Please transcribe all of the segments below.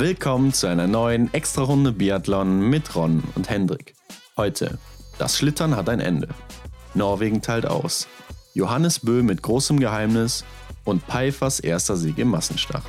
Willkommen zu einer neuen Extra-Runde Biathlon mit Ron und Hendrik. Heute, das Schlittern hat ein Ende. Norwegen teilt aus. Johannes Bö mit großem Geheimnis und Peifers erster Sieg im Massenstart.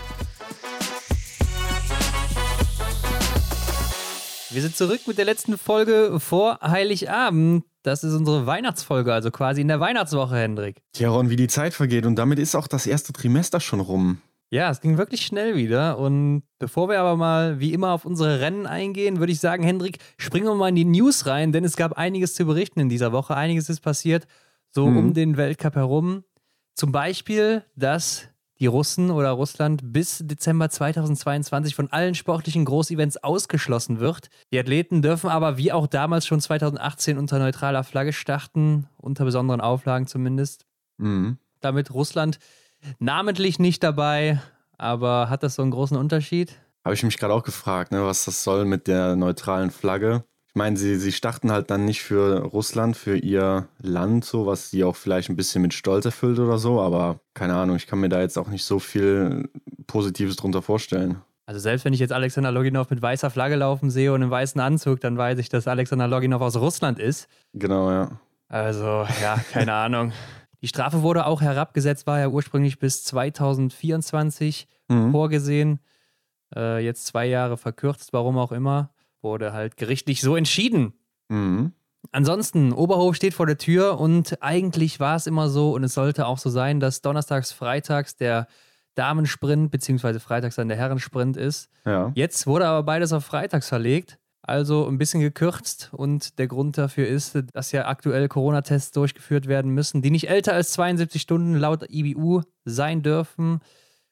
Wir sind zurück mit der letzten Folge vor Heiligabend. Das ist unsere Weihnachtsfolge, also quasi in der Weihnachtswoche, Hendrik. Tja, Ron, wie die Zeit vergeht und damit ist auch das erste Trimester schon rum. Ja, es ging wirklich schnell wieder. Und bevor wir aber mal wie immer auf unsere Rennen eingehen, würde ich sagen, Hendrik, springen wir mal in die News rein, denn es gab einiges zu berichten in dieser Woche. Einiges ist passiert, so mhm. um den Weltcup herum. Zum Beispiel, dass die Russen oder Russland bis Dezember 2022 von allen sportlichen Großevents ausgeschlossen wird. Die Athleten dürfen aber wie auch damals schon 2018 unter neutraler Flagge starten, unter besonderen Auflagen zumindest. Mhm. Damit Russland namentlich nicht dabei, aber hat das so einen großen Unterschied? Habe ich mich gerade auch gefragt, ne, was das soll mit der neutralen Flagge. Ich meine, sie, sie starten halt dann nicht für Russland, für ihr Land, so was sie auch vielleicht ein bisschen mit Stolz erfüllt oder so, aber keine Ahnung, ich kann mir da jetzt auch nicht so viel Positives drunter vorstellen. Also selbst wenn ich jetzt Alexander Loginov mit weißer Flagge laufen sehe und einem weißen Anzug, dann weiß ich, dass Alexander Loginov aus Russland ist. Genau, ja. Also, ja, keine Ahnung. Die Strafe wurde auch herabgesetzt, war ja ursprünglich bis 2024 mhm. vorgesehen. Äh, jetzt zwei Jahre verkürzt, warum auch immer wurde halt gerichtlich so entschieden. Mhm. Ansonsten, Oberhof steht vor der Tür und eigentlich war es immer so und es sollte auch so sein, dass donnerstags, freitags der Damensprint beziehungsweise freitags dann der Herrensprint ist. Ja. Jetzt wurde aber beides auf freitags verlegt, also ein bisschen gekürzt und der Grund dafür ist, dass ja aktuell Corona-Tests durchgeführt werden müssen, die nicht älter als 72 Stunden laut IBU sein dürfen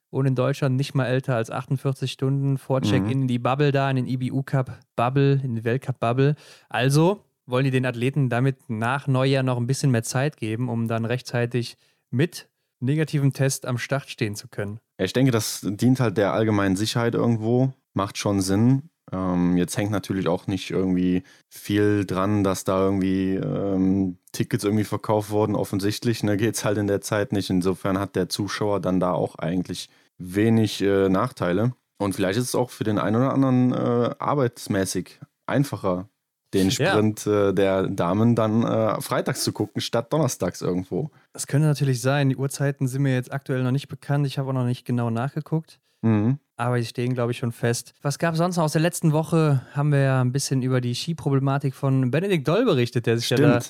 und in Deutschland nicht mal älter als 48 Stunden vor Check-in mhm. in die Bubble da, in den IBU Cup Bubble, in die Weltcup Bubble. Also wollen die den Athleten damit nach Neujahr noch ein bisschen mehr Zeit geben, um dann rechtzeitig mit negativem Test am Start stehen zu können. Ich denke, das dient halt der allgemeinen Sicherheit irgendwo, macht schon Sinn. Ähm, jetzt hängt natürlich auch nicht irgendwie viel dran, dass da irgendwie ähm, Tickets irgendwie verkauft wurden. Offensichtlich ne, geht es halt in der Zeit nicht. Insofern hat der Zuschauer dann da auch eigentlich wenig äh, Nachteile. Und vielleicht ist es auch für den einen oder anderen äh, arbeitsmäßig einfacher, den Sprint ja. äh, der Damen dann äh, freitags zu gucken, statt donnerstags irgendwo. Das könnte natürlich sein. Die Uhrzeiten sind mir jetzt aktuell noch nicht bekannt. Ich habe auch noch nicht genau nachgeguckt. Mhm. Aber die stehen, glaube ich, schon fest. Was gab es sonst noch? Aus der letzten Woche haben wir ja ein bisschen über die Skiproblematik von Benedikt Doll berichtet, der sich Stimmt. ja da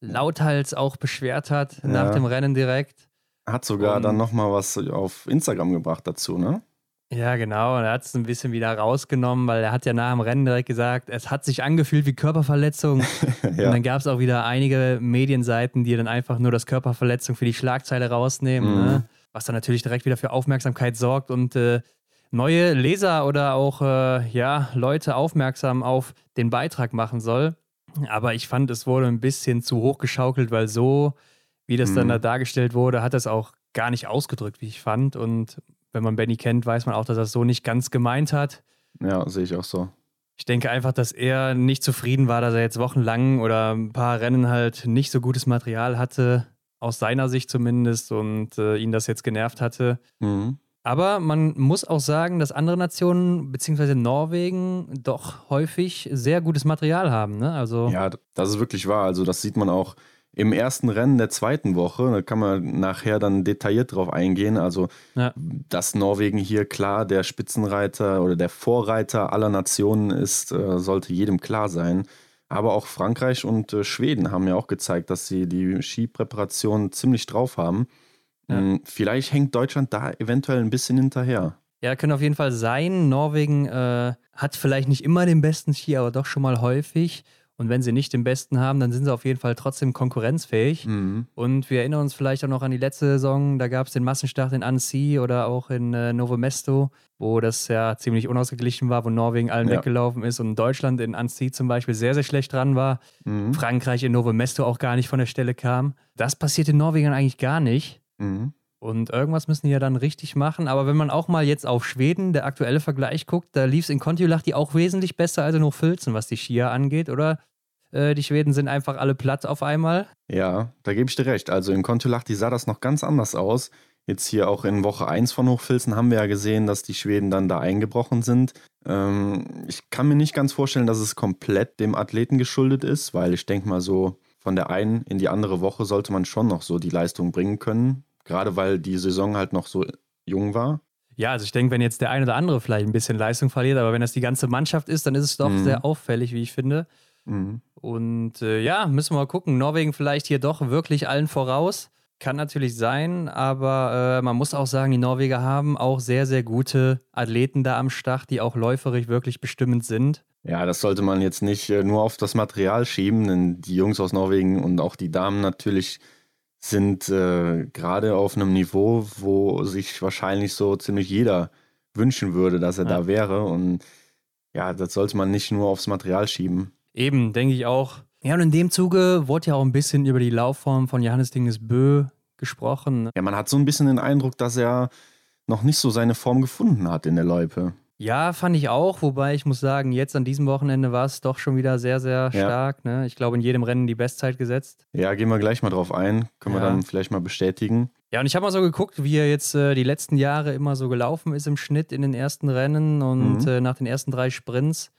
lauthals auch beschwert hat ja. nach dem Rennen direkt. Hat sogar Und, dann nochmal was auf Instagram gebracht dazu, ne? Ja, genau. Und er hat es ein bisschen wieder rausgenommen, weil er hat ja nach dem Rennen direkt gesagt, es hat sich angefühlt wie Körperverletzung. ja. Und dann gab es auch wieder einige Medienseiten, die dann einfach nur das Körperverletzung für die Schlagzeile rausnehmen. Mhm. Ne? Was dann natürlich direkt wieder für Aufmerksamkeit sorgt und äh, neue Leser oder auch äh, ja, Leute aufmerksam auf den Beitrag machen soll. Aber ich fand, es wurde ein bisschen zu hoch geschaukelt, weil so, wie das mhm. dann da dargestellt wurde, hat es auch gar nicht ausgedrückt, wie ich fand. Und wenn man Benny kennt, weiß man auch, dass er es so nicht ganz gemeint hat. Ja, sehe ich auch so. Ich denke einfach, dass er nicht zufrieden war, dass er jetzt wochenlang oder ein paar Rennen halt nicht so gutes Material hatte, aus seiner Sicht zumindest, und äh, ihn das jetzt genervt hatte. Mhm. Aber man muss auch sagen, dass andere Nationen, beziehungsweise Norwegen, doch häufig sehr gutes Material haben. Ne? Also ja, das ist wirklich wahr. Also, das sieht man auch im ersten Rennen der zweiten Woche. Da kann man nachher dann detailliert drauf eingehen. Also, ja. dass Norwegen hier klar der Spitzenreiter oder der Vorreiter aller Nationen ist, äh, sollte jedem klar sein. Aber auch Frankreich und äh, Schweden haben ja auch gezeigt, dass sie die Skipräparation ziemlich drauf haben. Ja. Hm, vielleicht hängt Deutschland da eventuell ein bisschen hinterher. Ja, können auf jeden Fall sein. Norwegen äh, hat vielleicht nicht immer den besten Ski, aber doch schon mal häufig. Und wenn sie nicht den besten haben, dann sind sie auf jeden Fall trotzdem konkurrenzfähig. Mhm. Und wir erinnern uns vielleicht auch noch an die letzte Saison. Da gab es den Massenstart in Annecy oder auch in äh, Novo Mesto, wo das ja ziemlich unausgeglichen war, wo Norwegen allen ja. weggelaufen ist und Deutschland in Annecy zum Beispiel sehr, sehr schlecht dran war. Mhm. Frankreich in Novo Mesto auch gar nicht von der Stelle kam. Das passiert in Norwegen eigentlich gar nicht. Mhm. Und irgendwas müssen die ja dann richtig machen. Aber wenn man auch mal jetzt auf Schweden, der aktuelle Vergleich guckt, da lief es in Kontiolahti auch wesentlich besser als in Hochfilzen, was die Skier angeht, oder? Äh, die Schweden sind einfach alle platt auf einmal. Ja, da gebe ich dir recht. Also in Kontiolahti sah das noch ganz anders aus. Jetzt hier auch in Woche 1 von Hochfilzen haben wir ja gesehen, dass die Schweden dann da eingebrochen sind. Ähm, ich kann mir nicht ganz vorstellen, dass es komplett dem Athleten geschuldet ist, weil ich denke mal so, von der einen in die andere Woche sollte man schon noch so die Leistung bringen können. Gerade weil die Saison halt noch so jung war. Ja, also ich denke, wenn jetzt der eine oder andere vielleicht ein bisschen Leistung verliert, aber wenn das die ganze Mannschaft ist, dann ist es doch mhm. sehr auffällig, wie ich finde. Mhm. Und äh, ja, müssen wir mal gucken. Norwegen vielleicht hier doch wirklich allen voraus. Kann natürlich sein, aber äh, man muss auch sagen, die Norweger haben auch sehr, sehr gute Athleten da am Start, die auch läuferisch wirklich bestimmend sind. Ja, das sollte man jetzt nicht äh, nur auf das Material schieben, denn die Jungs aus Norwegen und auch die Damen natürlich sind äh, gerade auf einem Niveau, wo sich wahrscheinlich so ziemlich jeder wünschen würde, dass er ja. da wäre. Und ja, das sollte man nicht nur aufs Material schieben. Eben, denke ich auch. Ja, und in dem Zuge wurde ja auch ein bisschen über die Laufform von Johannes Dinges Bö gesprochen. Ja, man hat so ein bisschen den Eindruck, dass er noch nicht so seine Form gefunden hat in der Loipe. Ja, fand ich auch, wobei ich muss sagen, jetzt an diesem Wochenende war es doch schon wieder sehr, sehr stark. Ja. Ne? Ich glaube, in jedem Rennen die Bestzeit gesetzt. Ja, gehen wir gleich mal drauf ein. Können ja. wir dann vielleicht mal bestätigen. Ja, und ich habe mal so geguckt, wie er jetzt äh, die letzten Jahre immer so gelaufen ist im Schnitt in den ersten Rennen und mhm. äh, nach den ersten drei Sprints.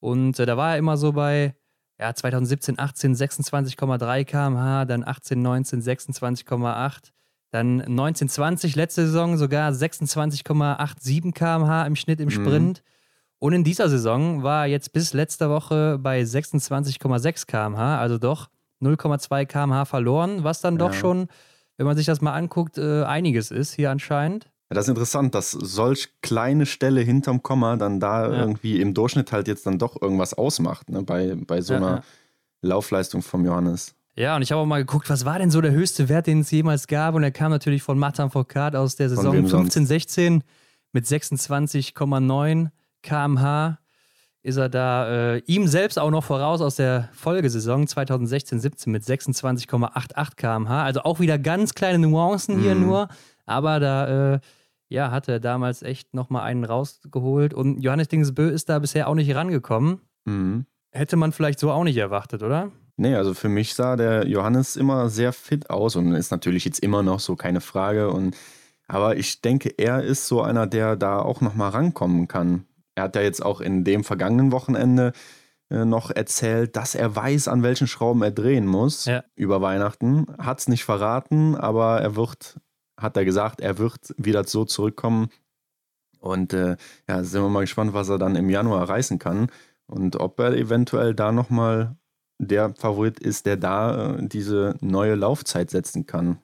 Und äh, da war er immer so bei ja, 2017, 18 26,3 km/h, dann 18, 19 26,8. Dann 1920, letzte Saison sogar 26,87 km/h im Schnitt im mhm. Sprint. Mhm. Und in dieser Saison war er jetzt bis letzte Woche bei 26,6 km/h, also doch 0,2 km/h verloren, was dann ja. doch schon, wenn man sich das mal anguckt, äh, einiges ist hier anscheinend. Ja, das ist interessant, dass solch kleine Stelle hinterm Komma dann da ja. irgendwie im Durchschnitt halt jetzt dann doch irgendwas ausmacht, ne, bei, bei so einer Laufleistung vom Johannes. Ja, und ich habe auch mal geguckt, was war denn so der höchste Wert, den es jemals gab? Und er kam natürlich von Matan Foucault aus der Saison 15, 16 mit 26,9 km/h. Ist er da äh, ihm selbst auch noch voraus aus der Folgesaison 2016, 17 mit 26,88 km/h. Also auch wieder ganz kleine Nuancen hier mhm. nur. Aber da äh, ja, hat er damals echt nochmal einen rausgeholt. Und Johannes Dingsbö ist da bisher auch nicht rangekommen. Mhm. Hätte man vielleicht so auch nicht erwartet, oder? Nee, also für mich sah der Johannes immer sehr fit aus und ist natürlich jetzt immer noch so, keine Frage. Und, aber ich denke, er ist so einer, der da auch nochmal rankommen kann. Er hat ja jetzt auch in dem vergangenen Wochenende äh, noch erzählt, dass er weiß, an welchen Schrauben er drehen muss ja. über Weihnachten. Hat es nicht verraten, aber er wird, hat er gesagt, er wird wieder so zurückkommen. Und äh, ja, sind wir mal gespannt, was er dann im Januar reißen kann und ob er eventuell da nochmal der Favorit ist, der da äh, diese neue Laufzeit setzen kann.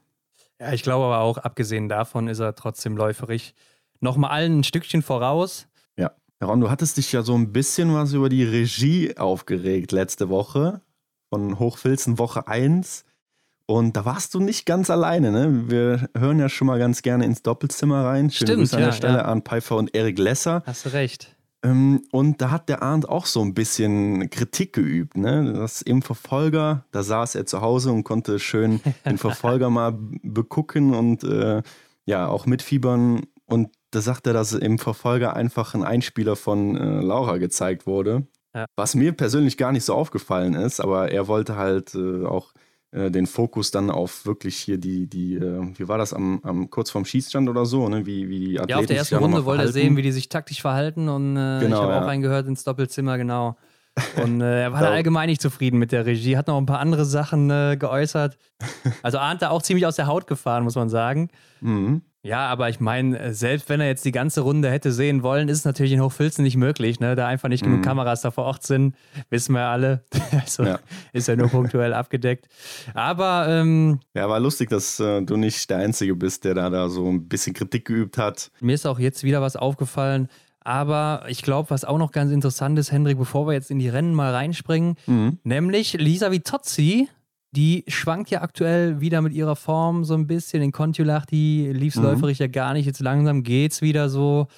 Ja, ich glaube aber auch, abgesehen davon ist er trotzdem läuferig nochmal allen ein Stückchen voraus. Ja. Ron, du hattest dich ja so ein bisschen was über die Regie aufgeregt letzte Woche von Hochfilzen Woche 1. Und da warst du nicht ganz alleine, ne? Wir hören ja schon mal ganz gerne ins Doppelzimmer rein. Schöne Stimmt, Grüße an der Stelle ja. an Pfeiffer und Erik Lesser. Hast du recht. Ähm, und da hat der Arndt auch so ein bisschen Kritik geübt. Ne? Das im Verfolger, da saß er zu Hause und konnte schön den Verfolger mal begucken und äh, ja, auch mitfiebern. Und da sagt er, dass im Verfolger einfach ein Einspieler von äh, Laura gezeigt wurde. Ja. Was mir persönlich gar nicht so aufgefallen ist, aber er wollte halt äh, auch äh, den Fokus dann auf wirklich hier die, die äh, wie war das, am, am kurz vorm Schießstand oder so, ne? wie, wie die Athleten Ja, auf der ersten Runde wollte er sehen, wie die sich taktisch verhalten und äh, genau, ich habe ja. auch reingehört ins Doppelzimmer, genau. Und äh, er war da allgemein nicht zufrieden mit der Regie, hat noch ein paar andere Sachen äh, geäußert. Also Arndt da auch ziemlich aus der Haut gefahren, muss man sagen. Mhm. Ja, aber ich meine, äh, selbst wenn er jetzt die ganze Runde hätte sehen wollen, ist es natürlich in Hochfilzen nicht möglich, ne? da einfach nicht genug mhm. Kameras da vor Ort sind, wissen wir alle. Also ja. ist ja nur punktuell abgedeckt. Aber ähm, ja, war lustig, dass äh, du nicht der Einzige bist, der da, da so ein bisschen Kritik geübt hat. Mir ist auch jetzt wieder was aufgefallen. Aber ich glaube, was auch noch ganz interessant ist, Hendrik, bevor wir jetzt in die Rennen mal reinspringen, mhm. nämlich Lisa Vitozzi die schwankt ja aktuell wieder mit ihrer Form so ein bisschen. In Kontulach, die lief mhm. läuferisch ja gar nicht. Jetzt langsam geht's wieder so.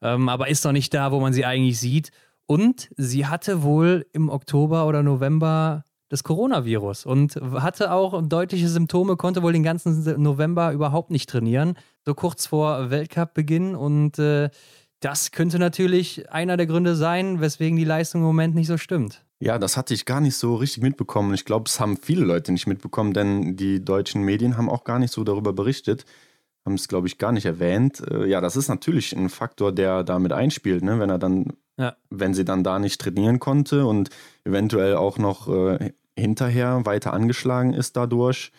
Ähm, aber ist noch nicht da, wo man sie eigentlich sieht. Und sie hatte wohl im Oktober oder November das Coronavirus und hatte auch deutliche Symptome, konnte wohl den ganzen November überhaupt nicht trainieren. So kurz vor Weltcup-Beginn. Und äh, das könnte natürlich einer der Gründe sein, weswegen die Leistung im Moment nicht so stimmt. Ja, das hatte ich gar nicht so richtig mitbekommen. Ich glaube, es haben viele Leute nicht mitbekommen, denn die deutschen Medien haben auch gar nicht so darüber berichtet. haben es, glaube ich, gar nicht erwähnt. Äh, ja, das ist natürlich ein Faktor, der damit einspielt, ne? wenn er dann, ja. wenn sie dann da nicht trainieren konnte und eventuell auch noch äh, hinterher weiter angeschlagen ist dadurch,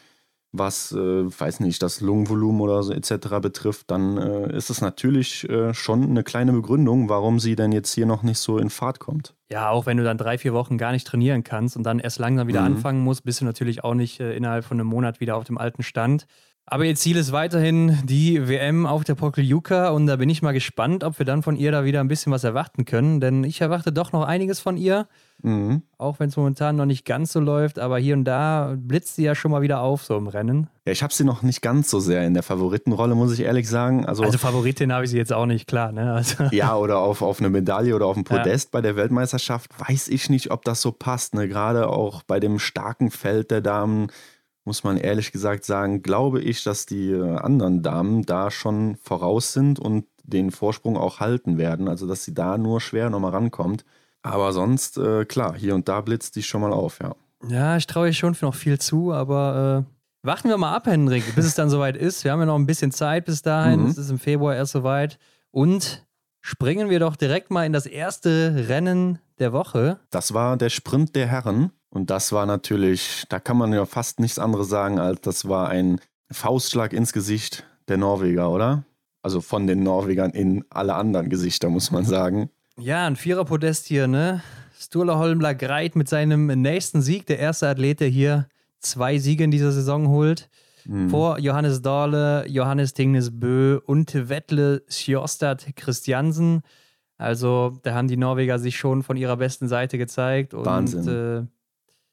was, äh, weiß nicht, das Lungenvolumen oder so etc. betrifft, dann äh, ist es natürlich äh, schon eine kleine Begründung, warum sie denn jetzt hier noch nicht so in Fahrt kommt. Ja, auch wenn du dann drei, vier Wochen gar nicht trainieren kannst und dann erst langsam wieder mhm. anfangen musst, bist du natürlich auch nicht äh, innerhalb von einem Monat wieder auf dem alten Stand. Aber ihr Ziel ist weiterhin die WM auf der Pokljuka und da bin ich mal gespannt, ob wir dann von ihr da wieder ein bisschen was erwarten können, denn ich erwarte doch noch einiges von ihr, mhm. auch wenn es momentan noch nicht ganz so läuft, aber hier und da blitzt sie ja schon mal wieder auf so im Rennen. Ja, ich habe sie noch nicht ganz so sehr in der Favoritenrolle, muss ich ehrlich sagen. Also, also Favoritin habe ich sie jetzt auch nicht, klar. Ne? Also. Ja, oder auf, auf eine Medaille oder auf ein Podest ja. bei der Weltmeisterschaft, weiß ich nicht, ob das so passt. Ne? Gerade auch bei dem starken Feld der Damen muss man ehrlich gesagt sagen, glaube ich, dass die äh, anderen Damen da schon voraus sind und den Vorsprung auch halten werden. Also, dass sie da nur schwer nochmal rankommt. Aber sonst, äh, klar, hier und da blitzt die schon mal auf, ja. Ja, ich traue ihr schon noch viel zu, aber äh, warten wir mal ab, Hendrik, bis es dann soweit ist. Wir haben ja noch ein bisschen Zeit bis dahin. Mhm. Es ist im Februar erst soweit. Und springen wir doch direkt mal in das erste Rennen der Woche. Das war der Sprint der Herren. Und das war natürlich, da kann man ja fast nichts anderes sagen, als das war ein Faustschlag ins Gesicht der Norweger, oder? Also von den Norwegern in alle anderen Gesichter, muss man sagen. Ja, ein Viererpodest hier, ne? Sturla Holmler Greit mit seinem nächsten Sieg, der erste Athlet, der hier zwei Siege in dieser Saison holt. Mhm. Vor Johannes Dahle, Johannes Tingnes Bö und Wettle Sjostad Christiansen. Also, da haben die Norweger sich schon von ihrer besten Seite gezeigt. Und, Wahnsinn. Äh,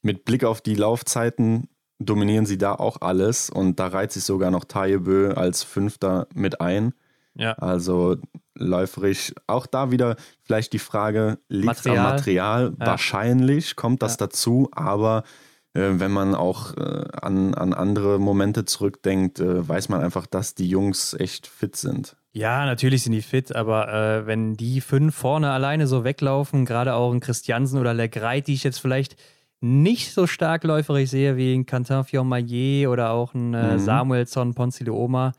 mit Blick auf die Laufzeiten dominieren sie da auch alles und da reiht sich sogar noch Tajebö als Fünfter mit ein. Ja. Also läuferisch auch da wieder vielleicht die Frage, liegt es am Material? Ja. Wahrscheinlich kommt das ja. dazu, aber äh, wenn man auch äh, an, an andere Momente zurückdenkt, äh, weiß man einfach, dass die Jungs echt fit sind. Ja, natürlich sind die fit, aber äh, wenn die fünf vorne alleine so weglaufen, gerade auch ein Christiansen oder Legreit, die ich jetzt vielleicht nicht so stark läuferig sehe wie ein Quentin Fiormaillet oder auch ein äh, mhm. Samuelson Ponzileoma,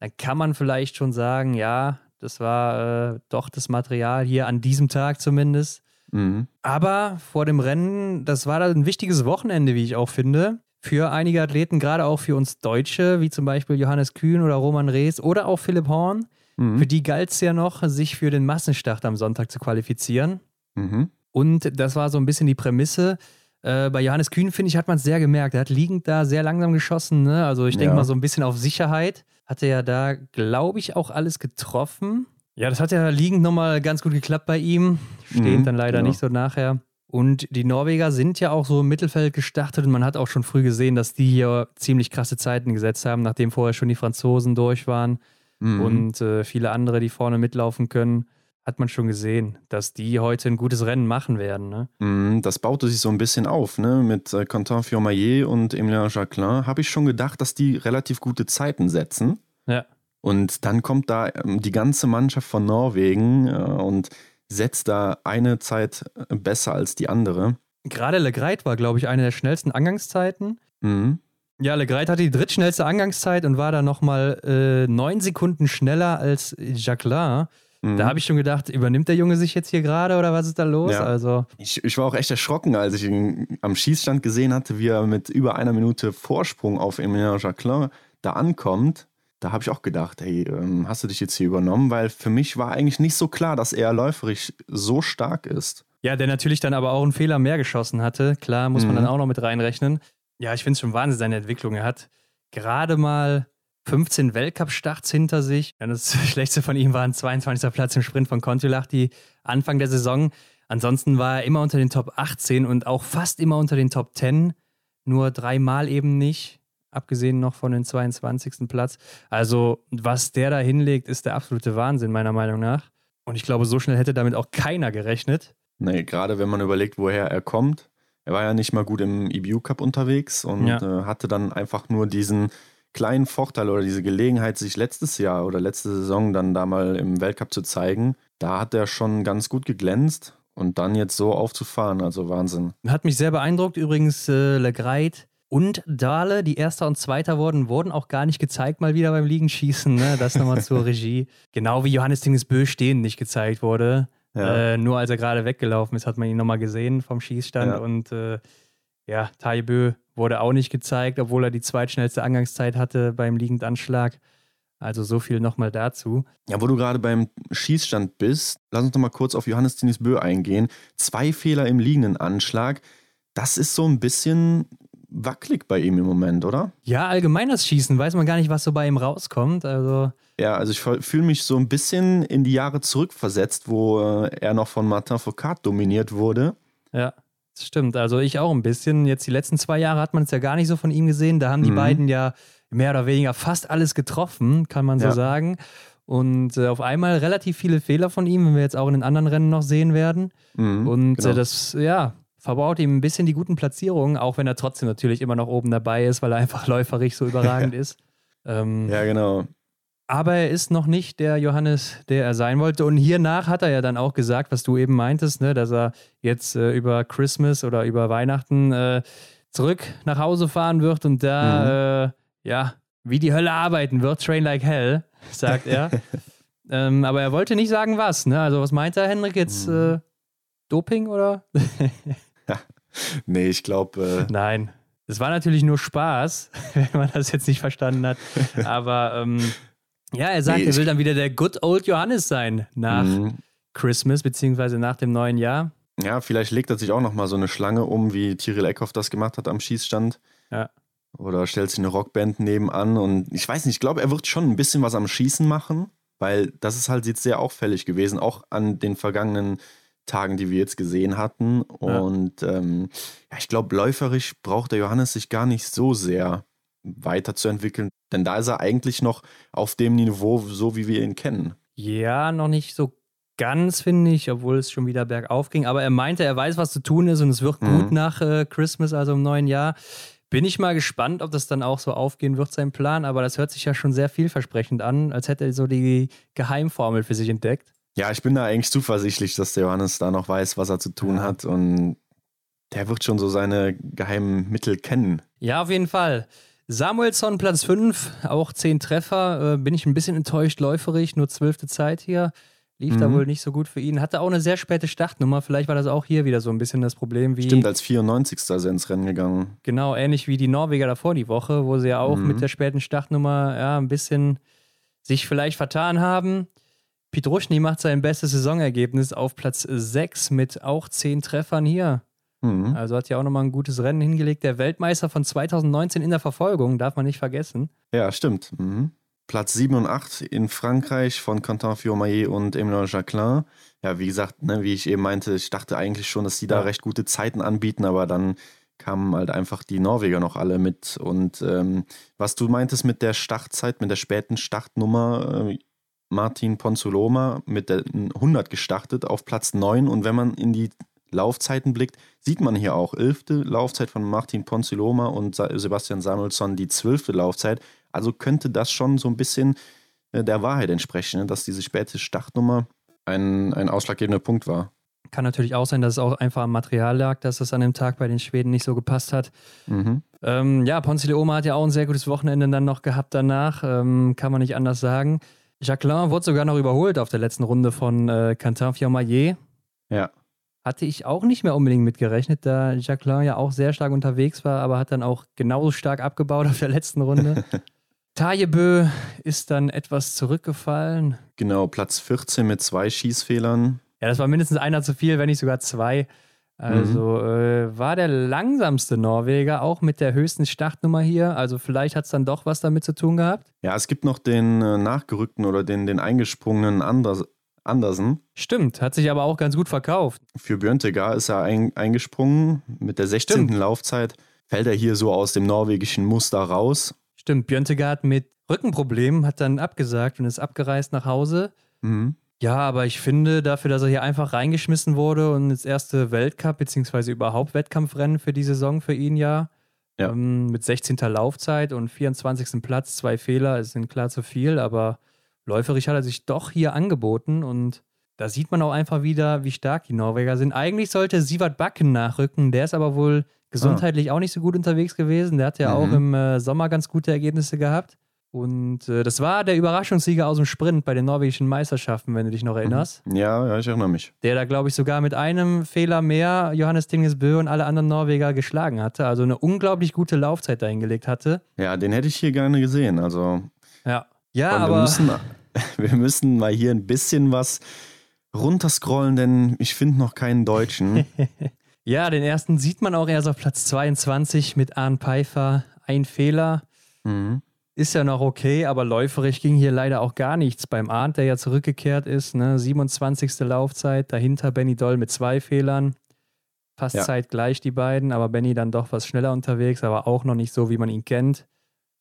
dann kann man vielleicht schon sagen, ja, das war äh, doch das Material hier an diesem Tag zumindest. Mhm. Aber vor dem Rennen, das war dann ein wichtiges Wochenende, wie ich auch finde, für einige Athleten, gerade auch für uns Deutsche, wie zum Beispiel Johannes Kühn oder Roman Rees oder auch Philipp Horn. Mhm. Für die galt es ja noch, sich für den Massenstart am Sonntag zu qualifizieren. Mhm. Und das war so ein bisschen die Prämisse. Äh, bei Johannes Kühn, finde ich, hat man es sehr gemerkt. Er hat liegend da sehr langsam geschossen. Ne? Also ich denke ja. mal so ein bisschen auf Sicherheit. Hatte ja da, glaube ich, auch alles getroffen. Ja, das hat ja liegend nochmal ganz gut geklappt bei ihm. Steht mhm, dann leider genau. nicht so nachher. Und die Norweger sind ja auch so im Mittelfeld gestartet und man hat auch schon früh gesehen, dass die hier ziemlich krasse Zeiten gesetzt haben, nachdem vorher schon die Franzosen durch waren mhm. und äh, viele andere, die vorne mitlaufen können hat man schon gesehen, dass die heute ein gutes Rennen machen werden. Ne? Mm, das baute sich so ein bisschen auf, ne? Mit äh, Quentin Fiormaillet und Emilien Jacquelin habe ich schon gedacht, dass die relativ gute Zeiten setzen. Ja. Und dann kommt da ähm, die ganze Mannschaft von Norwegen äh, und setzt da eine Zeit äh, besser als die andere. Gerade Le Greit war, glaube ich, eine der schnellsten Angangszeiten. Mhm. Ja, Le Greit hatte die drittschnellste Angangszeit und war da nochmal äh, neun Sekunden schneller als Jacquelin. Mhm. Da habe ich schon gedacht, übernimmt der Junge sich jetzt hier gerade oder was ist da los? Ja. Also ich, ich war auch echt erschrocken, als ich ihn am Schießstand gesehen hatte, wie er mit über einer Minute Vorsprung auf Emilien Jacquelin da ankommt. Da habe ich auch gedacht, hey, ähm, hast du dich jetzt hier übernommen? Weil für mich war eigentlich nicht so klar, dass er läuferisch so stark ist. Ja, der natürlich dann aber auch einen Fehler mehr geschossen hatte. Klar, muss man mhm. dann auch noch mit reinrechnen. Ja, ich finde es schon Wahnsinn, seine Entwicklung. Er hat gerade mal 15 Weltcup-Starts hinter sich. das Schlechteste von ihm war ein 22. Platz im Sprint von Kontulach, die Anfang der Saison. Ansonsten war er immer unter den Top 18 und auch fast immer unter den Top 10. Nur dreimal eben nicht, abgesehen noch von dem 22. Platz. Also, was der da hinlegt, ist der absolute Wahnsinn, meiner Meinung nach. Und ich glaube, so schnell hätte damit auch keiner gerechnet. Nee, gerade wenn man überlegt, woher er kommt. Er war ja nicht mal gut im EBU Cup unterwegs und ja. äh, hatte dann einfach nur diesen kleinen Vorteil oder diese Gelegenheit, sich letztes Jahr oder letzte Saison dann da mal im Weltcup zu zeigen, da hat er schon ganz gut geglänzt und dann jetzt so aufzufahren, also Wahnsinn. Hat mich sehr beeindruckt übrigens äh, Legreit. und Dale, die Erster und Zweiter wurden, wurden auch gar nicht gezeigt, mal wieder beim Liegenschießen. Ne? Das nochmal zur Regie. Genau wie Johannes Dingesbö stehen nicht gezeigt wurde. Ja. Äh, nur als er gerade weggelaufen ist, hat man ihn nochmal gesehen vom Schießstand. Ja. Und äh, ja, Taibö wurde auch nicht gezeigt, obwohl er die zweitschnellste Angangszeit hatte beim Liegendanschlag. Also so viel nochmal dazu. Ja, wo du gerade beim Schießstand bist, lass uns nochmal kurz auf Johannes Bö eingehen. Zwei Fehler im liegenden Anschlag. Das ist so ein bisschen wackelig bei ihm im Moment, oder? Ja, allgemein das Schießen, weiß man gar nicht, was so bei ihm rauskommt. Also ja, also ich fühle mich so ein bisschen in die Jahre zurückversetzt, wo äh, er noch von Martin Foucault dominiert wurde. Ja, das stimmt. Also ich auch ein bisschen. Jetzt die letzten zwei Jahre hat man es ja gar nicht so von ihm gesehen. Da haben die mhm. beiden ja mehr oder weniger fast alles getroffen, kann man so ja. sagen. Und äh, auf einmal relativ viele Fehler von ihm, wenn wir jetzt auch in den anderen Rennen noch sehen werden. Mhm, und äh, genau. äh, das, ja, verbaut ihm ein bisschen die guten Platzierungen, auch wenn er trotzdem natürlich immer noch oben dabei ist, weil er einfach läuferig so überragend ist. Ähm, ja, genau. Aber er ist noch nicht der Johannes, der er sein wollte. Und hiernach hat er ja dann auch gesagt, was du eben meintest, ne, dass er jetzt äh, über Christmas oder über Weihnachten äh, zurück nach Hause fahren wird und da, mhm. äh, ja, wie die Hölle arbeiten wird, train like hell, sagt er. ähm, aber er wollte nicht sagen, was. Ne? Also, was meint er, Henrik? Jetzt mhm. Äh, Doping oder? nee, ich glaube. Äh Nein. Es war natürlich nur Spaß, wenn man das jetzt nicht verstanden hat. Aber ähm, ja, er sagt, nee, er will dann wieder der Good Old Johannes sein nach mhm. Christmas, beziehungsweise nach dem neuen Jahr. Ja, vielleicht legt er sich auch nochmal so eine Schlange um, wie Tyrell Eckhoff das gemacht hat am Schießstand. Ja. Oder stellt sich eine Rockband nebenan und ich weiß nicht, ich glaube, er wird schon ein bisschen was am Schießen machen, weil das ist halt jetzt sehr auffällig gewesen, auch an den vergangenen Tagen, die wir jetzt gesehen hatten. Und ja. Ähm, ja, ich glaube, läuferisch braucht der Johannes sich gar nicht so sehr weiterzuentwickeln, denn da ist er eigentlich noch auf dem Niveau, so wie wir ihn kennen. Ja, noch nicht so ganz, finde ich, obwohl es schon wieder bergauf ging. Aber er meinte, er weiß, was zu tun ist und es wird mhm. gut nach äh, Christmas, also im neuen Jahr. Bin ich mal gespannt, ob das dann auch so aufgehen wird, sein Plan. Aber das hört sich ja schon sehr vielversprechend an, als hätte er so die Geheimformel für sich entdeckt. Ja, ich bin da eigentlich zuversichtlich, dass der Johannes da noch weiß, was er zu tun ja. hat und der wird schon so seine geheimen Mittel kennen. Ja, auf jeden Fall. Samuelsson Platz 5, auch 10 Treffer. Äh, bin ich ein bisschen enttäuscht, läuferig, nur zwölfte Zeit hier. Lief mhm. da wohl nicht so gut für ihn. Hatte auch eine sehr späte Startnummer. Vielleicht war das auch hier wieder so ein bisschen das Problem. Wie, Stimmt, als 94. ist er ins Rennen gegangen. Genau, ähnlich wie die Norweger davor die Woche, wo sie ja auch mhm. mit der späten Startnummer ja, ein bisschen sich vielleicht vertan haben. Pietruschny macht sein bestes Saisonergebnis auf Platz 6 mit auch 10 Treffern hier. Mhm. Also hat ja auch nochmal ein gutes Rennen hingelegt. Der Weltmeister von 2019 in der Verfolgung, darf man nicht vergessen. Ja, stimmt. Mhm. Platz 7 und 8 in Frankreich von Quentin Fiormaillet und Emilien Jacquelin. Ja, wie gesagt, ne, wie ich eben meinte, ich dachte eigentlich schon, dass die da ja. recht gute Zeiten anbieten, aber dann kamen halt einfach die Norweger noch alle mit. Und ähm, was du meintest mit der Startzeit, mit der späten Startnummer, äh, Martin Ponzoloma mit der 100 gestartet auf Platz 9 und wenn man in die Laufzeiten blickt, sieht man hier auch 11. Laufzeit von Martin Ponzoloma und Sebastian Samuelsson die 12. Laufzeit. Also könnte das schon so ein bisschen äh, der Wahrheit entsprechen, ne, dass diese späte Startnummer ein, ein ausschlaggebender Punkt war. Kann natürlich auch sein, dass es auch einfach am Material lag, dass es an dem Tag bei den Schweden nicht so gepasst hat. Mhm. Ähm, ja, Ponce hat ja auch ein sehr gutes Wochenende dann noch gehabt danach, ähm, kann man nicht anders sagen. Jacquelin wurde sogar noch überholt auf der letzten Runde von äh, Quentin Fiormaillet. Ja. Hatte ich auch nicht mehr unbedingt mitgerechnet, da Jacquelin ja auch sehr stark unterwegs war, aber hat dann auch genauso stark abgebaut auf der letzten Runde. Tajebö ist dann etwas zurückgefallen. Genau, Platz 14 mit zwei Schießfehlern. Ja, das war mindestens einer zu viel, wenn nicht sogar zwei. Also mhm. äh, war der langsamste Norweger, auch mit der höchsten Startnummer hier. Also vielleicht hat es dann doch was damit zu tun gehabt. Ja, es gibt noch den äh, nachgerückten oder den, den eingesprungenen Anders Andersen. Stimmt, hat sich aber auch ganz gut verkauft. Für Björntegar ist er ein, eingesprungen. Mit der 16. Stimmt. Laufzeit fällt er hier so aus dem norwegischen Muster raus. Stimmt, Björntegard mit Rückenproblemen hat dann abgesagt und ist abgereist nach Hause. Mhm. Ja, aber ich finde, dafür, dass er hier einfach reingeschmissen wurde und das erste Weltcup, beziehungsweise überhaupt Wettkampfrennen für die Saison für ihn ja, ja. Ähm, mit 16. Laufzeit und 24. Platz, zwei Fehler, es sind klar zu viel, aber läuferisch hat er sich doch hier angeboten und da sieht man auch einfach wieder, wie stark die Norweger sind. Eigentlich sollte Sivert Backen nachrücken, der ist aber wohl gesundheitlich ah. auch nicht so gut unterwegs gewesen. Der hat ja mhm. auch im äh, Sommer ganz gute Ergebnisse gehabt. Und äh, das war der Überraschungssieger aus dem Sprint bei den norwegischen Meisterschaften, wenn du dich noch mhm. erinnerst. Ja, ja, ich erinnere mich. Der da, glaube ich, sogar mit einem Fehler mehr Johannes Dingesbö und alle anderen Norweger geschlagen hatte. Also eine unglaublich gute Laufzeit dahingelegt hatte. Ja, den hätte ich hier gerne gesehen. Also. Ja. Ja, aber. Wir müssen, wir müssen mal hier ein bisschen was runterscrollen, denn ich finde noch keinen Deutschen. ja, den ersten sieht man auch erst auf Platz 22 mit Arne Pfeiffer. Ein Fehler. Mhm. Ist ja noch okay, aber läuferisch ging hier leider auch gar nichts. Beim Arndt, der ja zurückgekehrt ist, ne? 27. Laufzeit, dahinter Benny Doll mit zwei Fehlern. Fast ja. zeitgleich die beiden, aber Benny dann doch was schneller unterwegs, aber auch noch nicht so, wie man ihn kennt.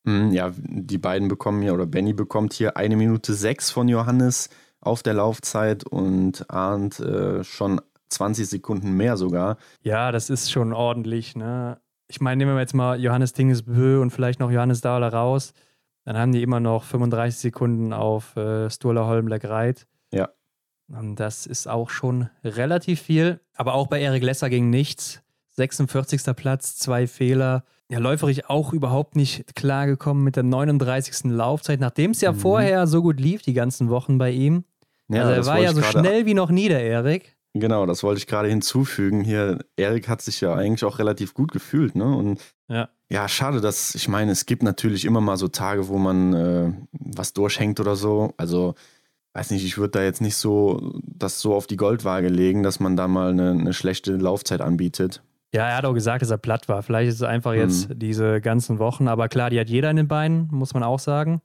Mhm, ja, die beiden bekommen hier, oder Benny bekommt hier eine Minute sechs von Johannes auf der Laufzeit und Arndt äh, schon 20 Sekunden mehr sogar. Ja, das ist schon ordentlich, ne? ich meine, nehmen wir jetzt mal Johannes Dingesbö und vielleicht noch Johannes Dahler raus, dann haben die immer noch 35 Sekunden auf äh, Sturla Holmberg Reit. Ja. Und das ist auch schon relativ viel. Aber auch bei Erik Lesser ging nichts. 46. Platz, zwei Fehler. Ja, läuferig auch überhaupt nicht klargekommen mit der 39. Laufzeit, nachdem es ja mhm. vorher so gut lief, die ganzen Wochen bei ihm. Ja, also er war ja so schnell wie noch nie, der Erik. Genau, das wollte ich gerade hinzufügen. Hier, Erik hat sich ja eigentlich auch relativ gut gefühlt, ne? Und ja, ja schade, dass, ich meine, es gibt natürlich immer mal so Tage, wo man äh, was durchhängt oder so. Also, weiß nicht, ich würde da jetzt nicht so das so auf die Goldwaage legen, dass man da mal eine, eine schlechte Laufzeit anbietet. Ja, er hat auch gesagt, dass er platt war. Vielleicht ist es einfach jetzt mhm. diese ganzen Wochen, aber klar, die hat jeder in den Beinen, muss man auch sagen.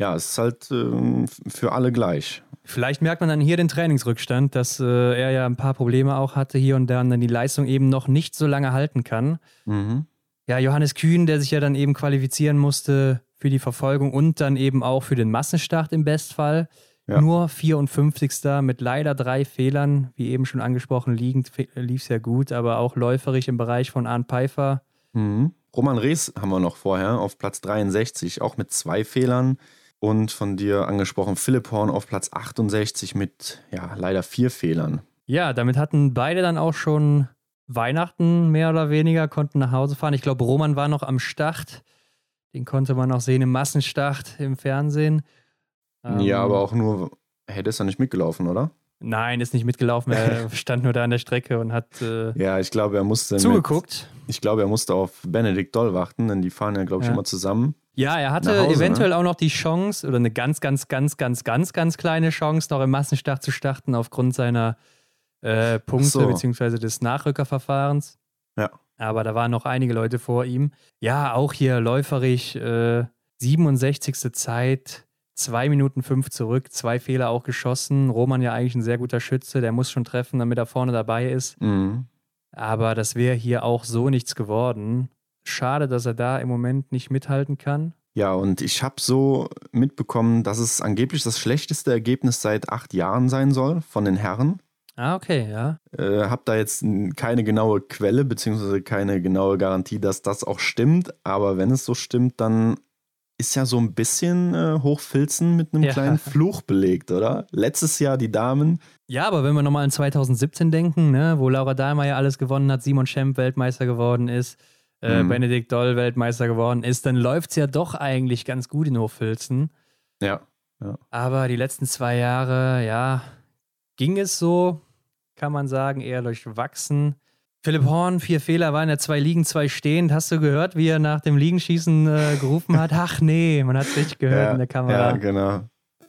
Ja, es ist halt äh, für alle gleich. Vielleicht merkt man dann hier den Trainingsrückstand, dass äh, er ja ein paar Probleme auch hatte hier und da und dann die Leistung eben noch nicht so lange halten kann. Mhm. Ja, Johannes Kühn, der sich ja dann eben qualifizieren musste für die Verfolgung und dann eben auch für den Massenstart im Bestfall. Ja. Nur 54. mit leider drei Fehlern, wie eben schon angesprochen, liegend lief es ja gut, aber auch läuferig im Bereich von Arndt Pfeiffer. Mhm. Roman Rees haben wir noch vorher auf Platz 63, auch mit zwei Fehlern. Und von dir angesprochen, Philipp Horn auf Platz 68 mit ja, leider vier Fehlern. Ja, damit hatten beide dann auch schon Weihnachten mehr oder weniger, konnten nach Hause fahren. Ich glaube, Roman war noch am Start. Den konnte man auch sehen im Massenstart im Fernsehen. Ähm, ja, aber auch nur, hätte es dann nicht mitgelaufen, oder? Nein, ist nicht mitgelaufen. Er stand nur da an der Strecke und hat äh, ja, ich glaube, er musste zugeguckt. Mit, ich glaube, er musste auf Benedikt Doll warten, denn die fahren ja, glaube ich, ja. immer zusammen. Ja, er hatte Hause, eventuell ne? auch noch die Chance oder eine ganz, ganz, ganz, ganz, ganz, ganz kleine Chance, noch im Massenstart zu starten aufgrund seiner äh, Punkte so. bzw. des Nachrückerverfahrens. Ja. Aber da waren noch einige Leute vor ihm. Ja, auch hier läuferig äh, 67. Zeit, 2 Minuten 5 zurück, zwei Fehler auch geschossen. Roman ja eigentlich ein sehr guter Schütze, der muss schon treffen, damit er vorne dabei ist. Mhm. Aber das wäre hier auch so nichts geworden. Schade, dass er da im Moment nicht mithalten kann. Ja, und ich habe so mitbekommen, dass es angeblich das schlechteste Ergebnis seit acht Jahren sein soll von den Herren. Ah, okay, ja. Äh, hab da jetzt keine genaue Quelle, beziehungsweise keine genaue Garantie, dass das auch stimmt. Aber wenn es so stimmt, dann ist ja so ein bisschen äh, Hochfilzen mit einem ja. kleinen Fluch belegt, oder? Letztes Jahr die Damen. Ja, aber wenn wir nochmal an 2017 denken, ne, wo Laura Dahlmeier ja alles gewonnen hat, Simon Schemp Weltmeister geworden ist, äh, mhm. Benedikt Doll Weltmeister geworden ist, dann läuft es ja doch eigentlich ganz gut in Hochfilzen. Ja, ja. Aber die letzten zwei Jahre, ja, ging es so, kann man sagen, eher durchwachsen. Philipp Horn, vier Fehler, war in der zwei Liegen, zwei stehend. Hast du gehört, wie er nach dem Liegenschießen äh, gerufen hat? Ach nee, man hat es richtig gehört ja, in der Kamera. Ja, genau.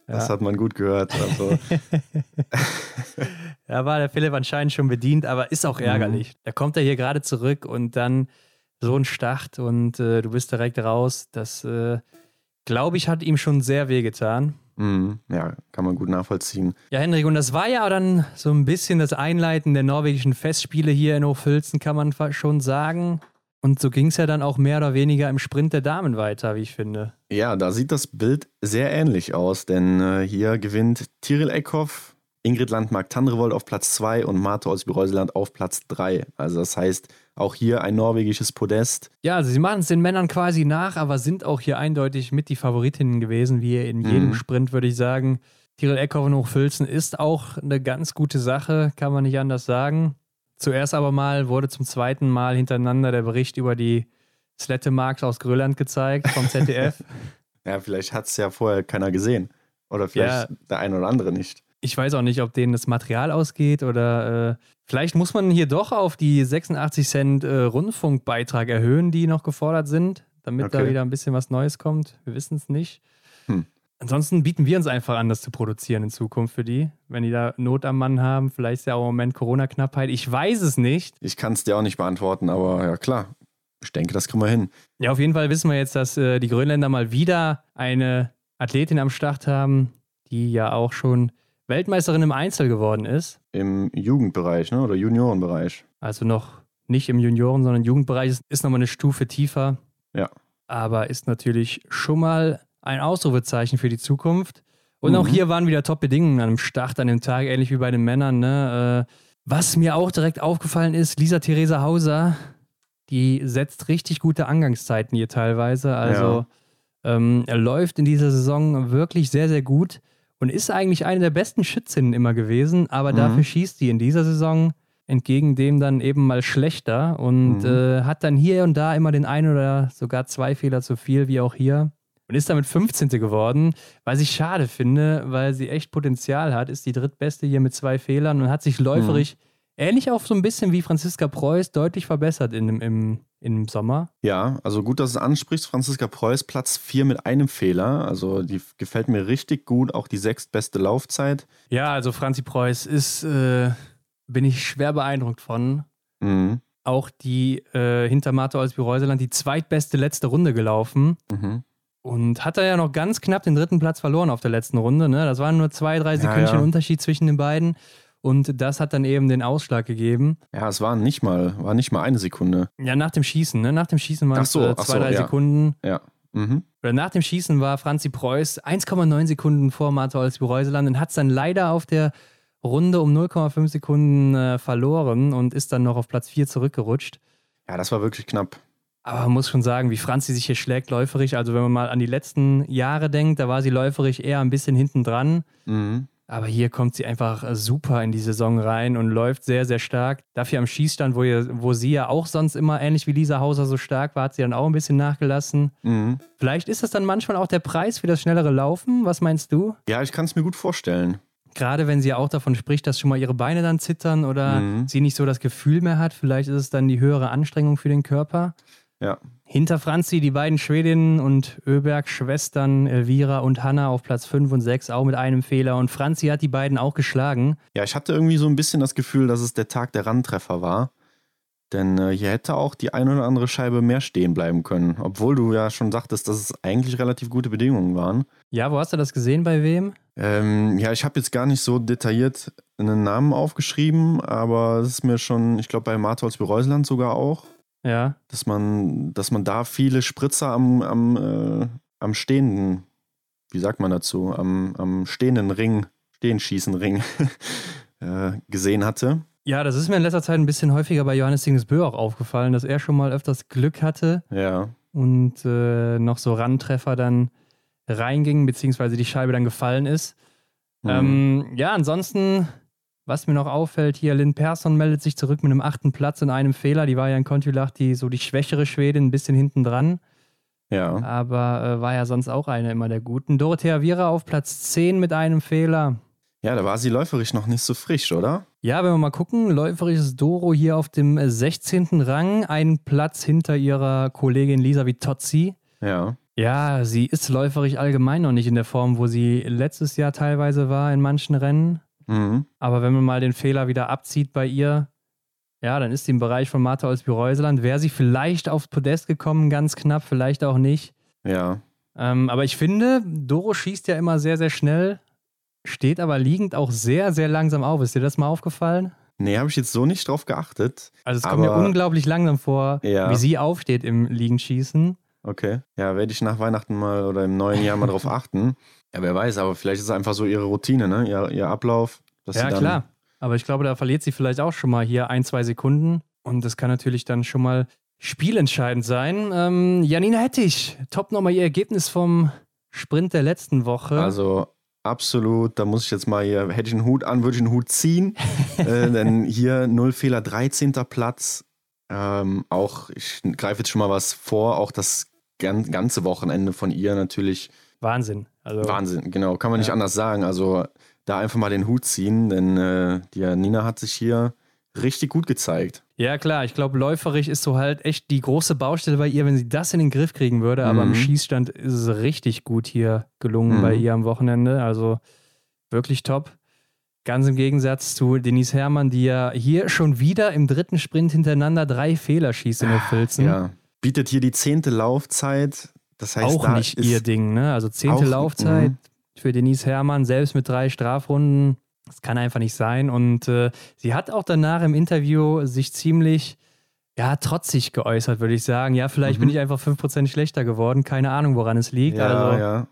Das ja. hat man gut gehört. Also. da war der Philipp anscheinend schon bedient, aber ist auch mhm. ärgerlich. Mhm. Da kommt er hier gerade zurück und dann so ein Start und äh, du bist direkt raus. Das, äh, glaube ich, hat ihm schon sehr wehgetan. Mhm, ja, kann man gut nachvollziehen. Ja, Hendrik, und das war ja dann so ein bisschen das Einleiten der norwegischen Festspiele hier in Hochfilzen, kann man schon sagen. Und so ging es ja dann auch mehr oder weniger im Sprint der Damen weiter, wie ich finde. Ja, da sieht das Bild sehr ähnlich aus, denn äh, hier gewinnt Tiril Eckhoff, Ingrid Landmark-Tandrevold auf Platz 2 und Marte aus Reuseland auf Platz 3. Also das heißt, auch hier ein norwegisches Podest. Ja, also sie machen es den Männern quasi nach, aber sind auch hier eindeutig mit die Favoritinnen gewesen, wie in jedem mhm. Sprint, würde ich sagen. Tirol Eckhoff und Hochfilzen ist auch eine ganz gute Sache, kann man nicht anders sagen. Zuerst aber mal wurde zum zweiten Mal hintereinander der Bericht über die Slettemarks aus Grönland gezeigt vom ZDF. ja, vielleicht hat es ja vorher keiner gesehen. Oder vielleicht ja, der eine oder andere nicht. Ich weiß auch nicht, ob denen das Material ausgeht oder äh, vielleicht muss man hier doch auf die 86 Cent äh, Rundfunkbeitrag erhöhen, die noch gefordert sind, damit okay. da wieder ein bisschen was Neues kommt. Wir wissen es nicht. Hm. Ansonsten bieten wir uns einfach an, das zu produzieren in Zukunft für die. Wenn die da Not am Mann haben, vielleicht ist ja auch im Moment Corona-Knappheit. Ich weiß es nicht. Ich kann es dir auch nicht beantworten, aber ja klar. Ich denke, das kriegen wir hin. Ja, auf jeden Fall wissen wir jetzt, dass äh, die Grönländer mal wieder eine Athletin am Start haben, die ja auch schon Weltmeisterin im Einzel geworden ist. Im Jugendbereich, ne? Oder Juniorenbereich. Also noch nicht im Junioren, sondern Jugendbereich ist, ist nochmal eine Stufe tiefer. Ja. Aber ist natürlich schon mal ein Ausrufezeichen für die Zukunft. Und mhm. auch hier waren wieder Top-Bedingungen am Start an dem Tag, ähnlich wie bei den Männern. Ne? Äh, was mir auch direkt aufgefallen ist, Lisa Theresa Hauser, die setzt richtig gute Angangszeiten hier teilweise. Also ja. ähm, er läuft in dieser Saison wirklich sehr, sehr gut und ist eigentlich eine der besten Schützinnen immer gewesen, aber mhm. dafür schießt sie in dieser Saison entgegen dem dann eben mal schlechter und mhm. äh, hat dann hier und da immer den einen oder sogar zwei Fehler zu viel, wie auch hier und ist damit 15. geworden, was ich schade finde, weil sie echt Potenzial hat, ist die drittbeste hier mit zwei Fehlern und hat sich läuferisch mhm. Ähnlich auch so ein bisschen wie Franziska Preuß deutlich verbessert in, im, im Sommer. Ja, also gut, dass du es ansprichst. Franziska Preuß Platz 4 mit einem Fehler. Also die gefällt mir richtig gut, auch die sechstbeste Laufzeit. Ja, also Franzi Preuß ist, äh, bin ich schwer beeindruckt von. Mhm. Auch die äh, hinter Marto als Reuseland die zweitbeste letzte Runde gelaufen. Mhm. Und hat er ja noch ganz knapp den dritten Platz verloren auf der letzten Runde. Ne? Das waren nur zwei, drei Sekündchen ja, ja. Unterschied zwischen den beiden. Und das hat dann eben den Ausschlag gegeben. Ja, es war nicht mal, war nicht mal eine Sekunde. Ja, nach dem Schießen, ne? Nach dem Schießen waren es äh, zwei, so, drei ja. Sekunden. Ja. Mhm. Oder nach dem Schießen war Franzi Preuß 1,9 Sekunden vor Martha Olsby-Reuseland und hat es dann leider auf der Runde um 0,5 Sekunden äh, verloren und ist dann noch auf Platz 4 zurückgerutscht. Ja, das war wirklich knapp. Aber man muss schon sagen, wie Franzi sich hier schlägt läuferisch. Also wenn man mal an die letzten Jahre denkt, da war sie läuferisch eher ein bisschen hinten dran. Mhm. Aber hier kommt sie einfach super in die Saison rein und läuft sehr, sehr stark. Dafür am Schießstand, wo, ihr, wo sie ja auch sonst immer ähnlich wie Lisa Hauser so stark war, hat sie dann auch ein bisschen nachgelassen. Mhm. Vielleicht ist das dann manchmal auch der Preis für das schnellere Laufen. Was meinst du? Ja, ich kann es mir gut vorstellen. Gerade wenn sie auch davon spricht, dass schon mal ihre Beine dann zittern oder mhm. sie nicht so das Gefühl mehr hat, vielleicht ist es dann die höhere Anstrengung für den Körper. Ja. Hinter Franzi die beiden Schwedinnen und Öberg-Schwestern Elvira und Hanna auf Platz 5 und 6, auch mit einem Fehler. Und Franzi hat die beiden auch geschlagen. Ja, ich hatte irgendwie so ein bisschen das Gefühl, dass es der Tag der Randtreffer war. Denn äh, hier hätte auch die eine oder andere Scheibe mehr stehen bleiben können. Obwohl du ja schon sagtest, dass es eigentlich relativ gute Bedingungen waren. Ja, wo hast du das gesehen? Bei wem? Ähm, ja, ich habe jetzt gar nicht so detailliert einen Namen aufgeschrieben, aber es ist mir schon, ich glaube, bei Martholz Bereuseland sogar auch. Ja. Dass man, dass man da viele Spritzer am, am, äh, am stehenden, wie sagt man dazu, am, am stehenden Ring, stehenschießen Ring äh, gesehen hatte. Ja, das ist mir in letzter Zeit ein bisschen häufiger bei Johannes Dingesbö auch aufgefallen, dass er schon mal öfters Glück hatte. Ja. Und äh, noch so Randtreffer dann reinging, beziehungsweise die Scheibe dann gefallen ist. Mhm. Ähm, ja, ansonsten was mir noch auffällt, hier Lynn Persson meldet sich zurück mit einem achten Platz und einem Fehler. Die war ja in Kontilach die so die schwächere Schwedin, ein bisschen hinten dran. Ja. Aber äh, war ja sonst auch eine immer der guten. Dorothea Viera auf Platz 10 mit einem Fehler. Ja, da war sie läuferisch noch nicht so frisch, oder? Ja, wenn wir mal gucken, läuferisch ist Doro hier auf dem 16. Rang, einen Platz hinter ihrer Kollegin Lisa Vitozzi. Ja. Ja, sie ist läuferisch allgemein noch nicht in der Form, wo sie letztes Jahr teilweise war in manchen Rennen. Mhm. Aber wenn man mal den Fehler wieder abzieht bei ihr, ja, dann ist sie im Bereich von Martha Olsby-Reuseland. Wäre sie vielleicht aufs Podest gekommen, ganz knapp, vielleicht auch nicht. Ja. Ähm, aber ich finde, Doro schießt ja immer sehr, sehr schnell, steht aber liegend auch sehr, sehr langsam auf. Ist dir das mal aufgefallen? Nee, habe ich jetzt so nicht drauf geachtet. Also es kommt mir unglaublich langsam vor, ja. wie sie aufsteht im Liegenschießen. Okay. Ja, werde ich nach Weihnachten mal oder im neuen Jahr mal drauf achten. Ja, wer weiß, aber vielleicht ist es einfach so ihre Routine, ne? Ihr, ihr Ablauf. ja, klar. Aber ich glaube, da verliert sie vielleicht auch schon mal hier ein, zwei Sekunden. Und das kann natürlich dann schon mal spielentscheidend sein. Ähm, Janina Hettich, top nochmal ihr Ergebnis vom Sprint der letzten Woche. Also absolut. Da muss ich jetzt mal hier, hätte ich einen Hut an, würde ich einen Hut ziehen. äh, denn hier null Fehler, 13. Platz. Ähm, auch, ich greife jetzt schon mal was vor, auch das ganze Wochenende von ihr natürlich. Wahnsinn. Also, Wahnsinn, genau, kann man ja. nicht anders sagen. Also da einfach mal den Hut ziehen, denn äh, die Nina hat sich hier richtig gut gezeigt. Ja, klar, ich glaube, läuferig ist so halt echt die große Baustelle bei ihr, wenn sie das in den Griff kriegen würde. Aber mhm. im Schießstand ist es richtig gut hier gelungen mhm. bei ihr am Wochenende. Also wirklich top. Ganz im Gegensatz zu Denise Herrmann, die ja hier schon wieder im dritten Sprint hintereinander drei Fehler schießt in den Filzen. Ja, bietet hier die zehnte Laufzeit. Das heißt, auch nicht ihr Ding, ne? Also zehnte Laufzeit mh. für Denise Herrmann, selbst mit drei Strafrunden. Das kann einfach nicht sein. Und äh, sie hat auch danach im Interview sich ziemlich, ja, trotzig geäußert, würde ich sagen. Ja, vielleicht mhm. bin ich einfach 5% schlechter geworden. Keine Ahnung, woran es liegt. Ja, also, ja.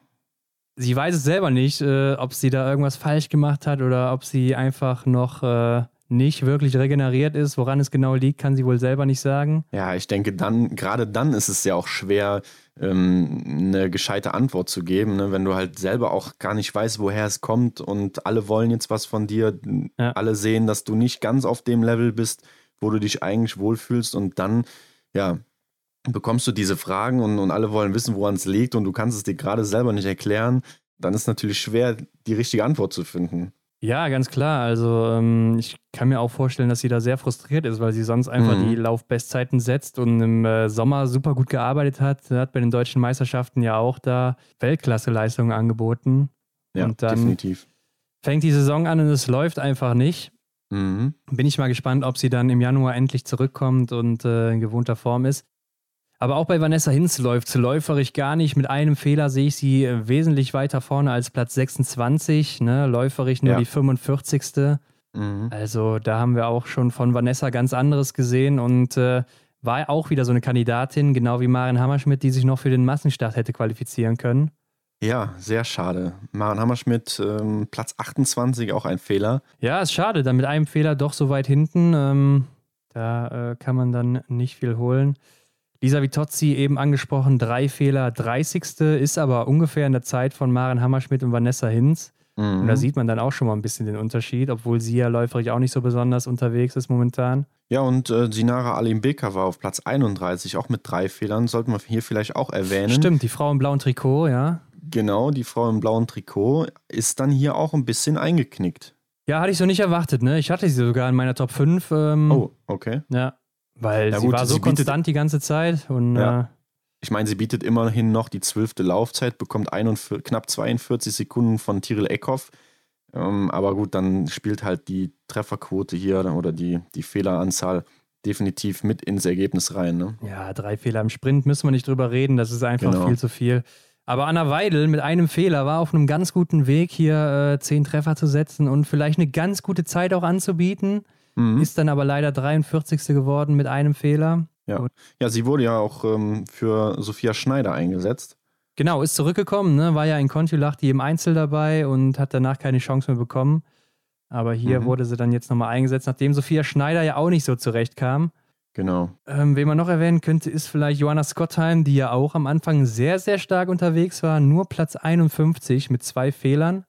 Sie weiß es selber nicht, äh, ob sie da irgendwas falsch gemacht hat oder ob sie einfach noch äh, nicht wirklich regeneriert ist. Woran es genau liegt, kann sie wohl selber nicht sagen. Ja, ich denke, dann, gerade dann ist es ja auch schwer, ähm, eine gescheite Antwort zu geben, ne? wenn du halt selber auch gar nicht weißt, woher es kommt und alle wollen jetzt was von dir, ja. alle sehen, dass du nicht ganz auf dem Level bist, wo du dich eigentlich wohlfühlst und dann, ja, bekommst du diese Fragen und, und alle wollen wissen, woran es liegt und du kannst es dir gerade selber nicht erklären, dann ist natürlich schwer, die richtige Antwort zu finden. Ja, ganz klar. Also ähm, ich kann mir auch vorstellen, dass sie da sehr frustriert ist, weil sie sonst einfach mhm. die Laufbestzeiten setzt und im äh, Sommer super gut gearbeitet hat. Sie hat bei den deutschen Meisterschaften ja auch da Weltklasse-Leistungen angeboten. Ja, und dann definitiv. Fängt die Saison an und es läuft einfach nicht. Mhm. Bin ich mal gespannt, ob sie dann im Januar endlich zurückkommt und äh, in gewohnter Form ist. Aber auch bei Vanessa Hinz läuft sie läuferig gar nicht. Mit einem Fehler sehe ich sie äh, wesentlich weiter vorne als Platz 26. Ne? Läuferig nur ja. die 45. Mhm. Also da haben wir auch schon von Vanessa ganz anderes gesehen und äh, war auch wieder so eine Kandidatin, genau wie Maren Hammerschmidt, die sich noch für den Massenstart hätte qualifizieren können. Ja, sehr schade. Maren Hammerschmidt, ähm, Platz 28, auch ein Fehler. Ja, ist schade, dann mit einem Fehler doch so weit hinten. Ähm, da äh, kann man dann nicht viel holen. Lisa Vitozzi eben angesprochen, drei Fehler, 30. ist aber ungefähr in der Zeit von Maren Hammerschmidt und Vanessa Hinz. Mhm. Und da sieht man dann auch schon mal ein bisschen den Unterschied, obwohl sie ja läuferig auch nicht so besonders unterwegs ist momentan. Ja, und äh, Sinara Alimbeka war auf Platz 31, auch mit drei Fehlern. Sollten wir hier vielleicht auch erwähnen. Stimmt, die Frau im blauen Trikot, ja. Genau, die Frau im blauen Trikot ist dann hier auch ein bisschen eingeknickt. Ja, hatte ich so nicht erwartet, ne? Ich hatte sie sogar in meiner Top 5. Ähm, oh, okay. Ja, weil ja, sie gut, war so sie konstant die ganze Zeit und ja. äh, ich meine, sie bietet immerhin noch die zwölfte Laufzeit, bekommt 41, knapp 42 Sekunden von Tyrell Eckhoff. Ähm, aber gut, dann spielt halt die Trefferquote hier oder die, die Fehleranzahl definitiv mit ins Ergebnis rein. Ne? Ja, drei Fehler im Sprint müssen wir nicht drüber reden, das ist einfach genau. viel zu viel. Aber Anna Weidel mit einem Fehler war auf einem ganz guten Weg, hier äh, zehn Treffer zu setzen und vielleicht eine ganz gute Zeit auch anzubieten. Mhm. Ist dann aber leider 43. geworden mit einem Fehler. Ja, ja sie wurde ja auch ähm, für Sophia Schneider eingesetzt. Genau, ist zurückgekommen, ne? war ja in Kontiolach die im Einzel dabei und hat danach keine Chance mehr bekommen. Aber hier mhm. wurde sie dann jetzt nochmal eingesetzt, nachdem Sophia Schneider ja auch nicht so zurechtkam. Genau. Ähm, wen man noch erwähnen könnte, ist vielleicht Johanna Scottheim, die ja auch am Anfang sehr, sehr stark unterwegs war. Nur Platz 51 mit zwei Fehlern.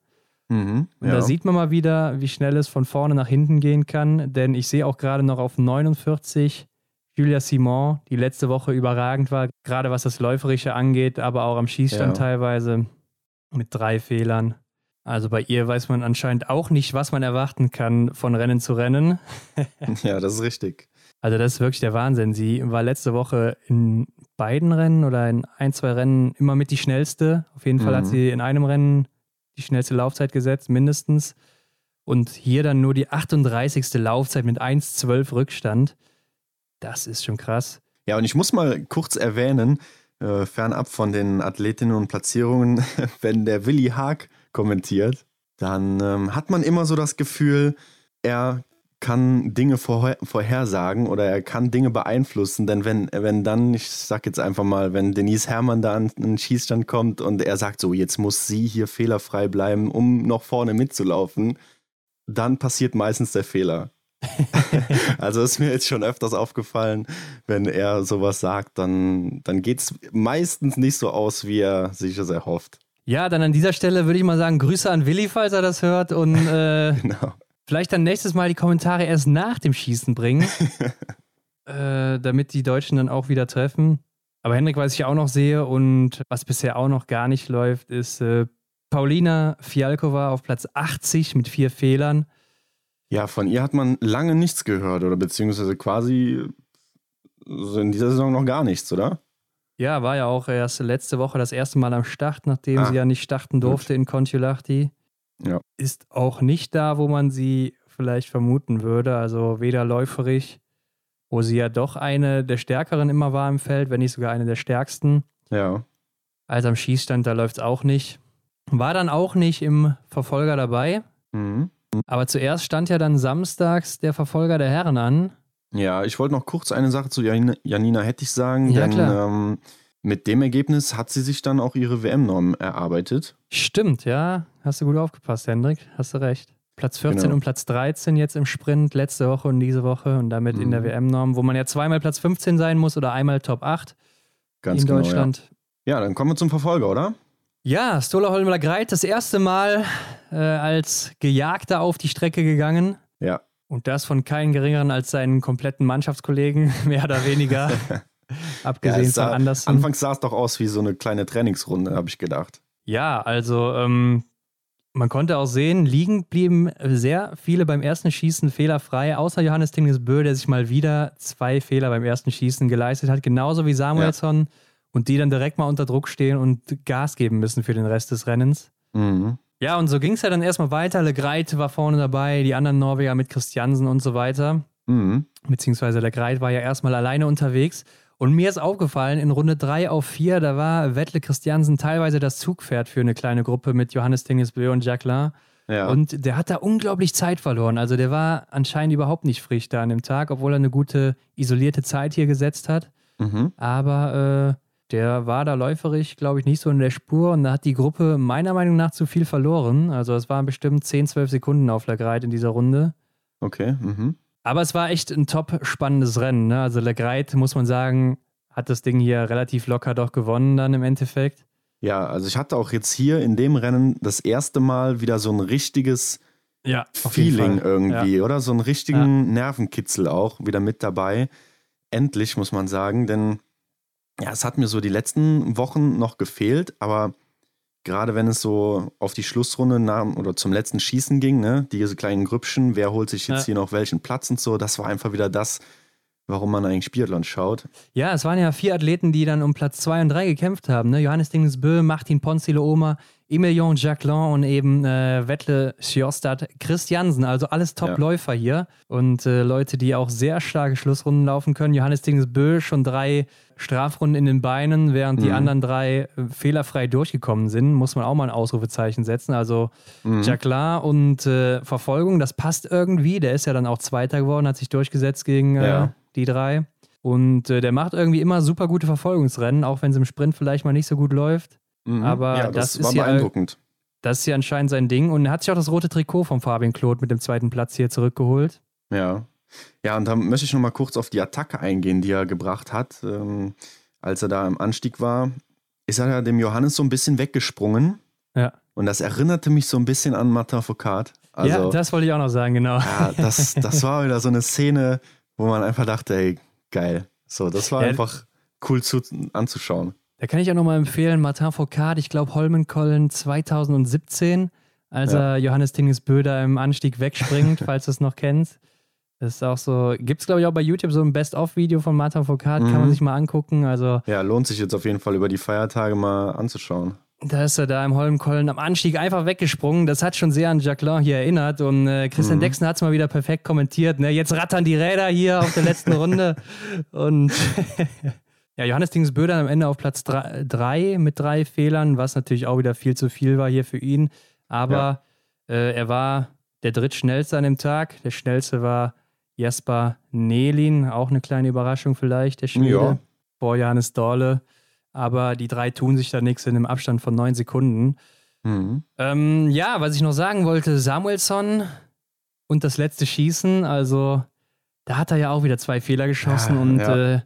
Mhm, ja. Da sieht man mal wieder, wie schnell es von vorne nach hinten gehen kann, denn ich sehe auch gerade noch auf 49 Julia Simon, die letzte Woche überragend war, gerade was das Läuferische angeht, aber auch am Schießstand ja. teilweise mit drei Fehlern. Also bei ihr weiß man anscheinend auch nicht, was man erwarten kann von Rennen zu Rennen. ja, das ist richtig. Also das ist wirklich der Wahnsinn. Sie war letzte Woche in beiden Rennen oder in ein, zwei Rennen immer mit die schnellste. Auf jeden Fall mhm. hat sie in einem Rennen die schnellste Laufzeit gesetzt, mindestens. Und hier dann nur die 38. Laufzeit mit 1,12 Rückstand. Das ist schon krass. Ja, und ich muss mal kurz erwähnen, äh, fernab von den Athletinnen und Platzierungen, wenn der Willi Haag kommentiert, dann ähm, hat man immer so das Gefühl, er kann Dinge vorher, vorhersagen oder er kann Dinge beeinflussen, denn wenn, wenn dann, ich sag jetzt einfach mal, wenn Denise Herrmann da an einen Schießstand kommt und er sagt so, jetzt muss sie hier fehlerfrei bleiben, um noch vorne mitzulaufen, dann passiert meistens der Fehler. also ist mir jetzt schon öfters aufgefallen, wenn er sowas sagt, dann, dann geht es meistens nicht so aus, wie er sich es erhofft. Ja, dann an dieser Stelle würde ich mal sagen, Grüße an Willi, falls er das hört. Und äh, genau. Vielleicht dann nächstes Mal die Kommentare erst nach dem Schießen bringen, äh, damit die Deutschen dann auch wieder treffen. Aber Henrik, was ich auch noch sehe und was bisher auch noch gar nicht läuft, ist äh, Paulina Fialkova auf Platz 80 mit vier Fehlern. Ja, von ihr hat man lange nichts gehört oder beziehungsweise quasi in dieser Saison noch gar nichts, oder? Ja, war ja auch erst letzte Woche das erste Mal am Start, nachdem ah, sie ja nicht starten durfte gut. in Kontiolahti. Ja. Ist auch nicht da, wo man sie vielleicht vermuten würde. Also weder läuferig, wo sie ja doch eine der stärkeren immer war im Feld, wenn nicht sogar eine der stärksten. Ja. Als am Schießstand, da läuft es auch nicht. War dann auch nicht im Verfolger dabei. Mhm. Aber zuerst stand ja dann samstags der Verfolger der Herren an. Ja, ich wollte noch kurz eine Sache zu Janina, Janina Hettich sagen, ja, denn ähm, mit dem Ergebnis hat sie sich dann auch ihre WM-Norm erarbeitet. Stimmt, ja. Hast du gut aufgepasst, Hendrik. Hast du recht. Platz 14 genau. und Platz 13 jetzt im Sprint, letzte Woche und diese Woche und damit mhm. in der mhm. WM-Norm, wo man ja zweimal Platz 15 sein muss oder einmal Top 8 Ganz in genau, Deutschland. Ja. ja, dann kommen wir zum Verfolger, oder? Ja, Stola Holmler Greit, das erste Mal äh, als Gejagter auf die Strecke gegangen. Ja. Und das von keinem geringeren als seinen kompletten Mannschaftskollegen, mehr oder weniger. Abgesehen ja, sah, von Andersen. Anfangs sah es doch aus wie so eine kleine Trainingsrunde, habe ich gedacht. Ja, also ähm, man konnte auch sehen, liegen blieben sehr viele beim ersten Schießen fehlerfrei, außer Johannes Tingnes Bö, der sich mal wieder zwei Fehler beim ersten Schießen geleistet hat, genauso wie Samuelsson. Ja und die dann direkt mal unter Druck stehen und Gas geben müssen für den Rest des Rennens. Mhm. Ja, und so ging es ja dann erstmal weiter. Le Greit war vorne dabei, die anderen Norweger mit Christiansen und so weiter. Mhm. Beziehungsweise Le Greit war ja erstmal alleine unterwegs. Und mir ist aufgefallen, in Runde 3 auf 4, da war Wettle Christiansen teilweise das Zugpferd für eine kleine Gruppe mit Johannes Dingesbö und Jacqueline. Ja. Und der hat da unglaublich Zeit verloren. Also der war anscheinend überhaupt nicht frisch da an dem Tag, obwohl er eine gute isolierte Zeit hier gesetzt hat. Mhm. Aber äh, der war da läuferig, glaube ich, nicht so in der Spur und da hat die Gruppe meiner Meinung nach zu viel verloren. Also es waren bestimmt 10, 12 Sekunden auf Lagreit in dieser Runde. Okay. Mhm. Aber es war echt ein top spannendes Rennen. Ne? Also Lagreit, muss man sagen, hat das Ding hier relativ locker doch gewonnen dann im Endeffekt. Ja, also ich hatte auch jetzt hier in dem Rennen das erste Mal wieder so ein richtiges ja, Feeling irgendwie, ja. oder? So einen richtigen ja. Nervenkitzel auch wieder mit dabei. Endlich, muss man sagen, denn ja, es hat mir so die letzten Wochen noch gefehlt, aber gerade wenn es so auf die Schlussrunde nahm oder zum letzten Schießen ging, ne, diese kleinen Grüppchen, wer holt sich jetzt ja. hier noch welchen Platz und so, das war einfach wieder das, warum man eigentlich Biathlon schaut. Ja, es waren ja vier Athleten, die dann um Platz zwei und drei gekämpft haben. Ne? Johannes Dingesbö, Martin Ponzilo Oma, Emilien Jacquelin und eben äh, Wettle Sjostad Christiansen. Also alles Top-Läufer ja. hier und äh, Leute, die auch sehr starke Schlussrunden laufen können. Johannes Dingesbö schon drei Strafrunden in den Beinen, während mhm. die anderen drei äh, fehlerfrei durchgekommen sind. Muss man auch mal ein Ausrufezeichen setzen. Also mhm. Jacquelin und äh, Verfolgung, das passt irgendwie. Der ist ja dann auch Zweiter geworden, hat sich durchgesetzt gegen äh, ja. die drei. Und äh, der macht irgendwie immer super gute Verfolgungsrennen, auch wenn es im Sprint vielleicht mal nicht so gut läuft. Mhm. Aber ja, das, das ist war beeindruckend. das ist ja anscheinend sein Ding. Und er hat sich auch das rote Trikot von Fabian Claude mit dem zweiten Platz hier zurückgeholt. Ja. Ja, und da möchte ich nochmal kurz auf die Attacke eingehen, die er gebracht hat. Ähm, als er da im Anstieg war, ist er ja dem Johannes so ein bisschen weggesprungen. Ja. Und das erinnerte mich so ein bisschen an Martin Foucault. Also, ja, das wollte ich auch noch sagen, genau. Ja, das, das war wieder so eine Szene, wo man einfach dachte, ey, geil. So, das war ja, einfach cool zu, anzuschauen. Da kann ich auch nochmal empfehlen, Martin Foucault, ich glaube Holmenkollen 2017, als ja. er Johannes Tinges Böder im Anstieg wegspringt, falls du es noch kennst. Das ist auch so, gibt es glaube ich auch bei YouTube so ein Best-of-Video von Martin Foucault, mhm. kann man mhm. sich mal angucken. Also, ja, lohnt sich jetzt auf jeden Fall über die Feiertage mal anzuschauen. Da ist er da im Holmenkollen am Anstieg einfach weggesprungen. Das hat schon sehr an Jacqueline hier erinnert. Und äh, Christian mhm. Dexner hat es mal wieder perfekt kommentiert. Ne? Jetzt rattern die Räder hier auf der letzten Runde. Und Ja, Johannes Dingsböder am Ende auf Platz 3 mit drei Fehlern, was natürlich auch wieder viel zu viel war hier für ihn. Aber ja. äh, er war der drittschnellste an dem Tag. Der schnellste war Jasper Nelin, auch eine kleine Überraschung vielleicht, der Schwede, ja. vor Johannes Dorle. Aber die drei tun sich da nichts in einem Abstand von neun Sekunden. Mhm. Ähm, ja, was ich noch sagen wollte, Samuelsson und das letzte Schießen, also da hat er ja auch wieder zwei Fehler geschossen ja, und ja. Äh,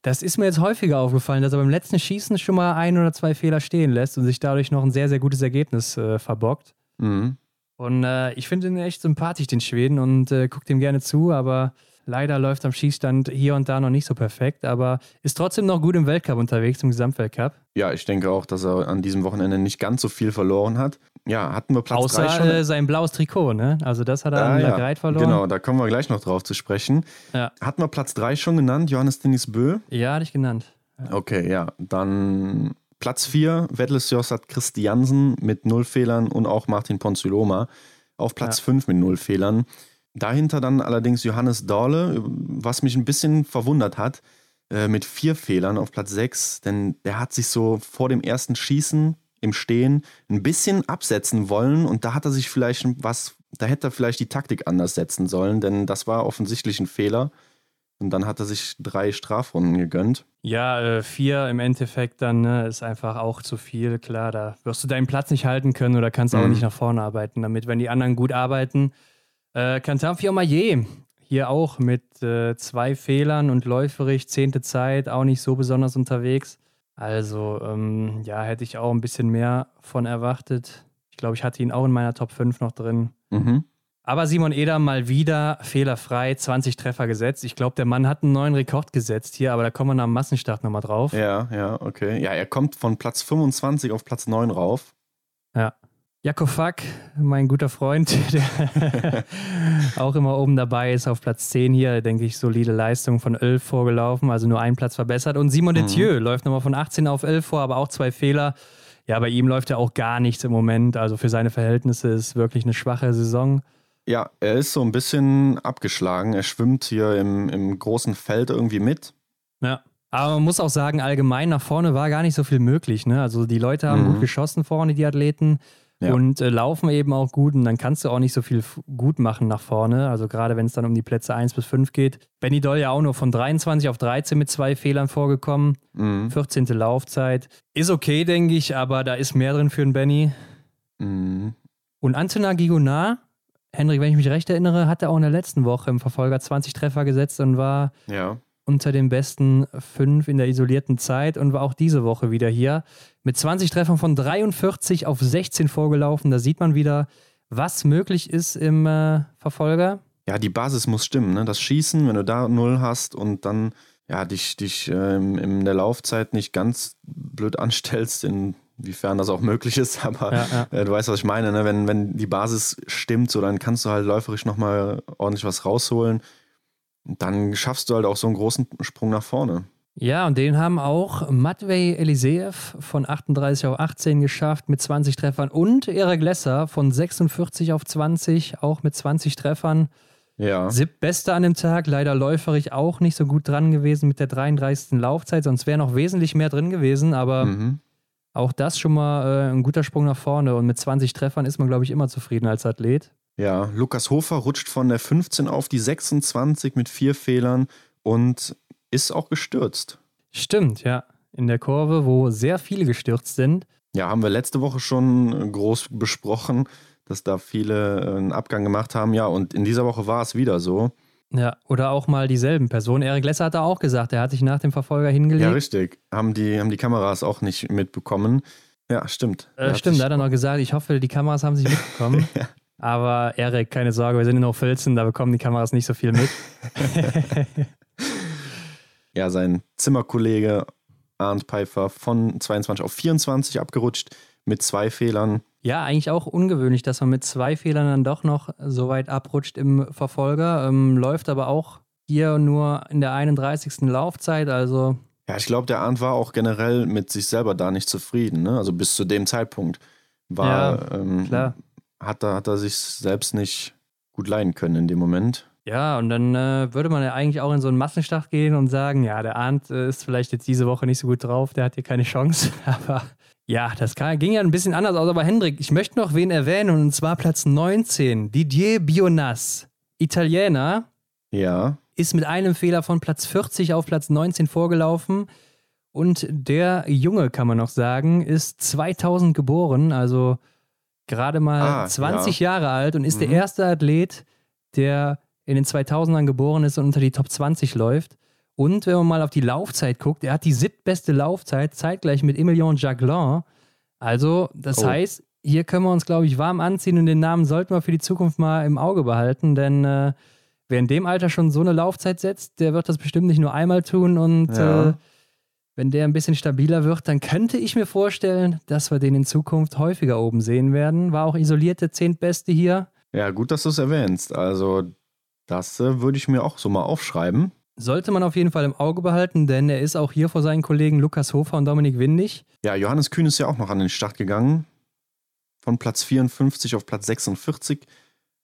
Das ist mir jetzt häufiger aufgefallen, dass er beim letzten Schießen schon mal ein oder zwei Fehler stehen lässt und sich dadurch noch ein sehr, sehr gutes Ergebnis äh, verbockt. Mhm. Und äh, ich finde ihn echt sympathisch, den Schweden, und äh, gucke dem gerne zu, aber leider läuft am Schießstand hier und da noch nicht so perfekt, aber ist trotzdem noch gut im Weltcup unterwegs, im Gesamtweltcup. Ja, ich denke auch, dass er an diesem Wochenende nicht ganz so viel verloren hat. Ja, hatten wir Platz Außer 3 schon. Äh, sein blaues Trikot, ne? Also das hat er ah, an ja. verloren. Genau, da kommen wir gleich noch drauf zu sprechen. Ja. Hatten wir Platz 3 schon genannt, Johannes Dennis Bö? Ja, hatte ich genannt. Ja. Okay, ja. Dann Platz 4, Wettles Jossat Christiansen mit null Fehlern und auch Martin Ponzuloma auf Platz 5 mit null Fehlern. Dahinter dann allerdings Johannes Dorle, was mich ein bisschen verwundert hat, äh, mit vier Fehlern auf Platz 6, denn der hat sich so vor dem ersten Schießen im Stehen ein bisschen absetzen wollen und da hat er sich vielleicht was, da hätte er vielleicht die Taktik anders setzen sollen, denn das war offensichtlich ein Fehler. Und dann hat er sich drei Strafrunden gegönnt. Ja, äh, vier im Endeffekt dann ne, ist einfach auch zu viel. Klar, da wirst du deinen Platz nicht halten können oder kannst auch mhm. nicht nach vorne arbeiten. Damit, wenn die anderen gut arbeiten, äh, Fiormaillet, hier auch mit äh, zwei Fehlern und läuferig, zehnte Zeit, auch nicht so besonders unterwegs. Also, ähm, ja, hätte ich auch ein bisschen mehr von erwartet. Ich glaube, ich hatte ihn auch in meiner Top 5 noch drin. Mhm. Aber Simon Eder mal wieder fehlerfrei 20 Treffer gesetzt. Ich glaube, der Mann hat einen neuen Rekord gesetzt hier, aber da kommen wir nach dem Massenstart nochmal drauf. Ja, ja, okay. Ja, er kommt von Platz 25 auf Platz 9 rauf. Ja. Jakofak, mein guter Freund, der auch immer oben dabei ist, auf Platz 10 hier, denke ich, solide Leistung von 11 vorgelaufen, also nur einen Platz verbessert. Und Simon mhm. Detieu läuft nochmal von 18 auf 11 vor, aber auch zwei Fehler. Ja, bei ihm läuft ja auch gar nichts im Moment. Also für seine Verhältnisse ist wirklich eine schwache Saison. Ja, er ist so ein bisschen abgeschlagen. Er schwimmt hier im, im großen Feld irgendwie mit. Ja. Aber man muss auch sagen, allgemein nach vorne war gar nicht so viel möglich. Ne? Also die Leute haben mhm. gut geschossen vorne, die Athleten ja. und äh, laufen eben auch gut und dann kannst du auch nicht so viel gut machen nach vorne. Also gerade wenn es dann um die Plätze 1 bis 5 geht. Benny Doll ja auch nur von 23 auf 13 mit zwei Fehlern vorgekommen. Mhm. 14. Laufzeit. Ist okay, denke ich, aber da ist mehr drin für einen Benny. Mhm. Und Antona Gigonard, Henrik, wenn ich mich recht erinnere, hat er auch in der letzten Woche im Verfolger 20 Treffer gesetzt und war ja unter den besten fünf in der isolierten Zeit und war auch diese Woche wieder hier. Mit 20 Treffern von 43 auf 16 vorgelaufen. Da sieht man wieder, was möglich ist im äh, Verfolger. Ja, die Basis muss stimmen. Ne? Das Schießen, wenn du da null hast und dann ja, dich, dich ähm, in der Laufzeit nicht ganz blöd anstellst, inwiefern das auch möglich ist, aber ja, ja. Äh, du weißt, was ich meine. Ne? Wenn, wenn die Basis stimmt, so dann kannst du halt läuferisch nochmal ordentlich was rausholen dann schaffst du halt auch so einen großen Sprung nach vorne. Ja, und den haben auch Matvey Eliseev von 38 auf 18 geschafft mit 20 Treffern und Erik Lesser von 46 auf 20 auch mit 20 Treffern. Ja. Siebtbeste an dem Tag, leider läuferig auch nicht so gut dran gewesen mit der 33. Laufzeit, sonst wäre noch wesentlich mehr drin gewesen, aber mhm. Auch das schon mal äh, ein guter Sprung nach vorne und mit 20 Treffern ist man, glaube ich, immer zufrieden als Athlet. Ja, Lukas Hofer rutscht von der 15 auf die 26 mit vier Fehlern und ist auch gestürzt. Stimmt, ja. In der Kurve, wo sehr viele gestürzt sind. Ja, haben wir letzte Woche schon groß besprochen, dass da viele äh, einen Abgang gemacht haben. Ja, und in dieser Woche war es wieder so. Ja, oder auch mal dieselben Personen. Erik Lesser hat da auch gesagt, er hat sich nach dem Verfolger hingelegt. Ja, richtig. Haben die, haben die Kameras auch nicht mitbekommen. Ja, stimmt. Äh, stimmt, da hat er noch gesagt, ich hoffe, die Kameras haben sich mitbekommen. ja. Aber Erik, keine Sorge, wir sind in Hochfilzen, da bekommen die Kameras nicht so viel mit. ja, sein Zimmerkollege Arndt Pfeiffer von 22 auf 24 abgerutscht mit zwei Fehlern. Ja, eigentlich auch ungewöhnlich, dass man mit zwei Fehlern dann doch noch so weit abrutscht im Verfolger. Ähm, läuft aber auch hier nur in der 31. Laufzeit, also. Ja, ich glaube, der Arndt war auch generell mit sich selber da nicht zufrieden. Ne? Also bis zu dem Zeitpunkt war, ja, ähm, hat er, hat er sich selbst nicht gut leiden können in dem Moment. Ja, und dann äh, würde man ja eigentlich auch in so einen Massenstart gehen und sagen, ja, der Arndt äh, ist vielleicht jetzt diese Woche nicht so gut drauf, der hat hier keine Chance. Aber ja, das ging ja ein bisschen anders aus. Aber Hendrik, ich möchte noch wen erwähnen und zwar Platz 19, Didier Bionas, Italiener. Ja. Ist mit einem Fehler von Platz 40 auf Platz 19 vorgelaufen. Und der Junge, kann man noch sagen, ist 2000 geboren, also gerade mal ah, 20 ja. Jahre alt und ist mhm. der erste Athlet, der in den 2000ern geboren ist und unter die Top 20 läuft. Und wenn man mal auf die Laufzeit guckt, er hat die siebtbeste Laufzeit, zeitgleich mit Emilien Jacquelin. Also, das oh. heißt, hier können wir uns, glaube ich, warm anziehen und den Namen sollten wir für die Zukunft mal im Auge behalten, denn äh, wer in dem Alter schon so eine Laufzeit setzt, der wird das bestimmt nicht nur einmal tun und ja. äh, wenn der ein bisschen stabiler wird, dann könnte ich mir vorstellen, dass wir den in Zukunft häufiger oben sehen werden. War auch isolierte Zehntbeste hier. Ja, gut, dass du es erwähnst. Also, das äh, würde ich mir auch so mal aufschreiben. Sollte man auf jeden Fall im Auge behalten, denn er ist auch hier vor seinen Kollegen Lukas Hofer und Dominik Windig. Ja, Johannes Kühn ist ja auch noch an den Start gegangen. Von Platz 54 auf Platz 46.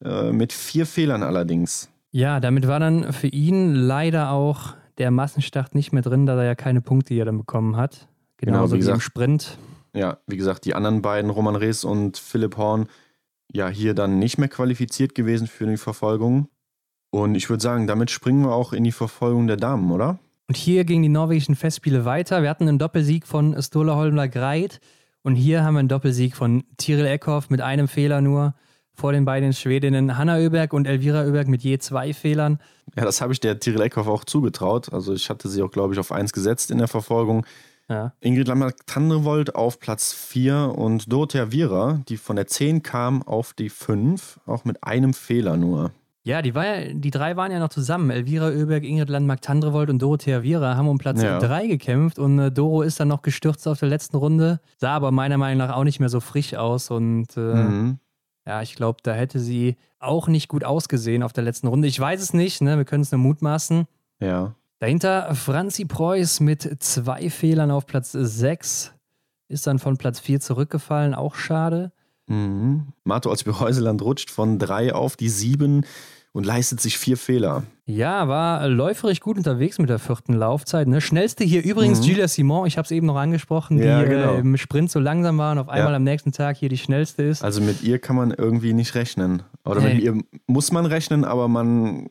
Äh, mit vier Fehlern allerdings. Ja, damit war dann für ihn leider auch der Massenstart nicht mehr drin, da er ja keine Punkte hier dann bekommen hat. Genauso genau, wie, wie im Sprint. Ja, wie gesagt, die anderen beiden, Roman Rees und Philipp Horn, ja, hier dann nicht mehr qualifiziert gewesen für die Verfolgung. Und ich würde sagen, damit springen wir auch in die Verfolgung der Damen, oder? Und hier gingen die norwegischen Festspiele weiter. Wir hatten einen Doppelsieg von Stola Holmler Greit und hier haben wir einen Doppelsieg von Tiril Eckhoff mit einem Fehler nur vor den beiden Schwedinnen Hanna Öberg und Elvira Öberg mit je zwei Fehlern. Ja, das habe ich der Tiril Eckhoff auch zugetraut. Also ich hatte sie auch, glaube ich, auf eins gesetzt in der Verfolgung. Ja. Ingrid Lammer-Tandrevold auf Platz 4 und Dorothea Viera, die von der 10 kam, auf die 5, auch mit einem Fehler nur. Ja, die, war ja, die drei waren ja noch zusammen. Elvira Oeberg, Ingrid Landmark-Tandrevold und Dorothea Viera haben um Platz 3 ja. gekämpft und äh, Doro ist dann noch gestürzt auf der letzten Runde. Sah aber meiner Meinung nach auch nicht mehr so frisch aus und äh, mhm. Ja, ich glaube, da hätte sie auch nicht gut ausgesehen auf der letzten Runde. Ich weiß es nicht, ne? wir können es nur mutmaßen. Ja. Dahinter Franzi Preuß mit zwei Fehlern auf Platz 6. Ist dann von Platz 4 zurückgefallen, auch schade. Mhm. Marto als Behäuseland rutscht von 3 auf die 7 und leistet sich vier Fehler. Ja, war läuferig gut unterwegs mit der vierten Laufzeit. Ne? Schnellste hier übrigens mhm. Julia Simon, ich habe es eben noch angesprochen, die ja, genau. äh, im Sprint so langsam war und auf einmal ja. am nächsten Tag hier die schnellste ist. Also mit ihr kann man irgendwie nicht rechnen. Oder hey. mit ihr muss man rechnen, aber man.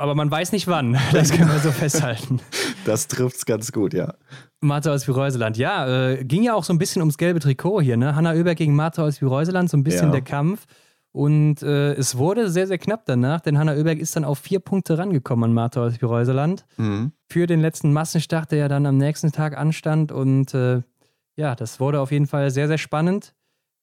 Aber man weiß nicht wann. Das können wir so festhalten. Das trifft es ganz gut, ja. Martha aus Vireuseland. Ja, äh, ging ja auch so ein bisschen ums gelbe Trikot hier, ne? Hanna Oeberg gegen Martha aus Vireuseland, so ein bisschen ja. der Kampf. Und äh, es wurde sehr, sehr knapp danach, denn Hanna Oeberg ist dann auf vier Punkte rangekommen an Martha aus Reuseland. Mhm. Für den letzten Massenstart, der ja dann am nächsten Tag anstand. Und äh, ja, das wurde auf jeden Fall sehr, sehr spannend.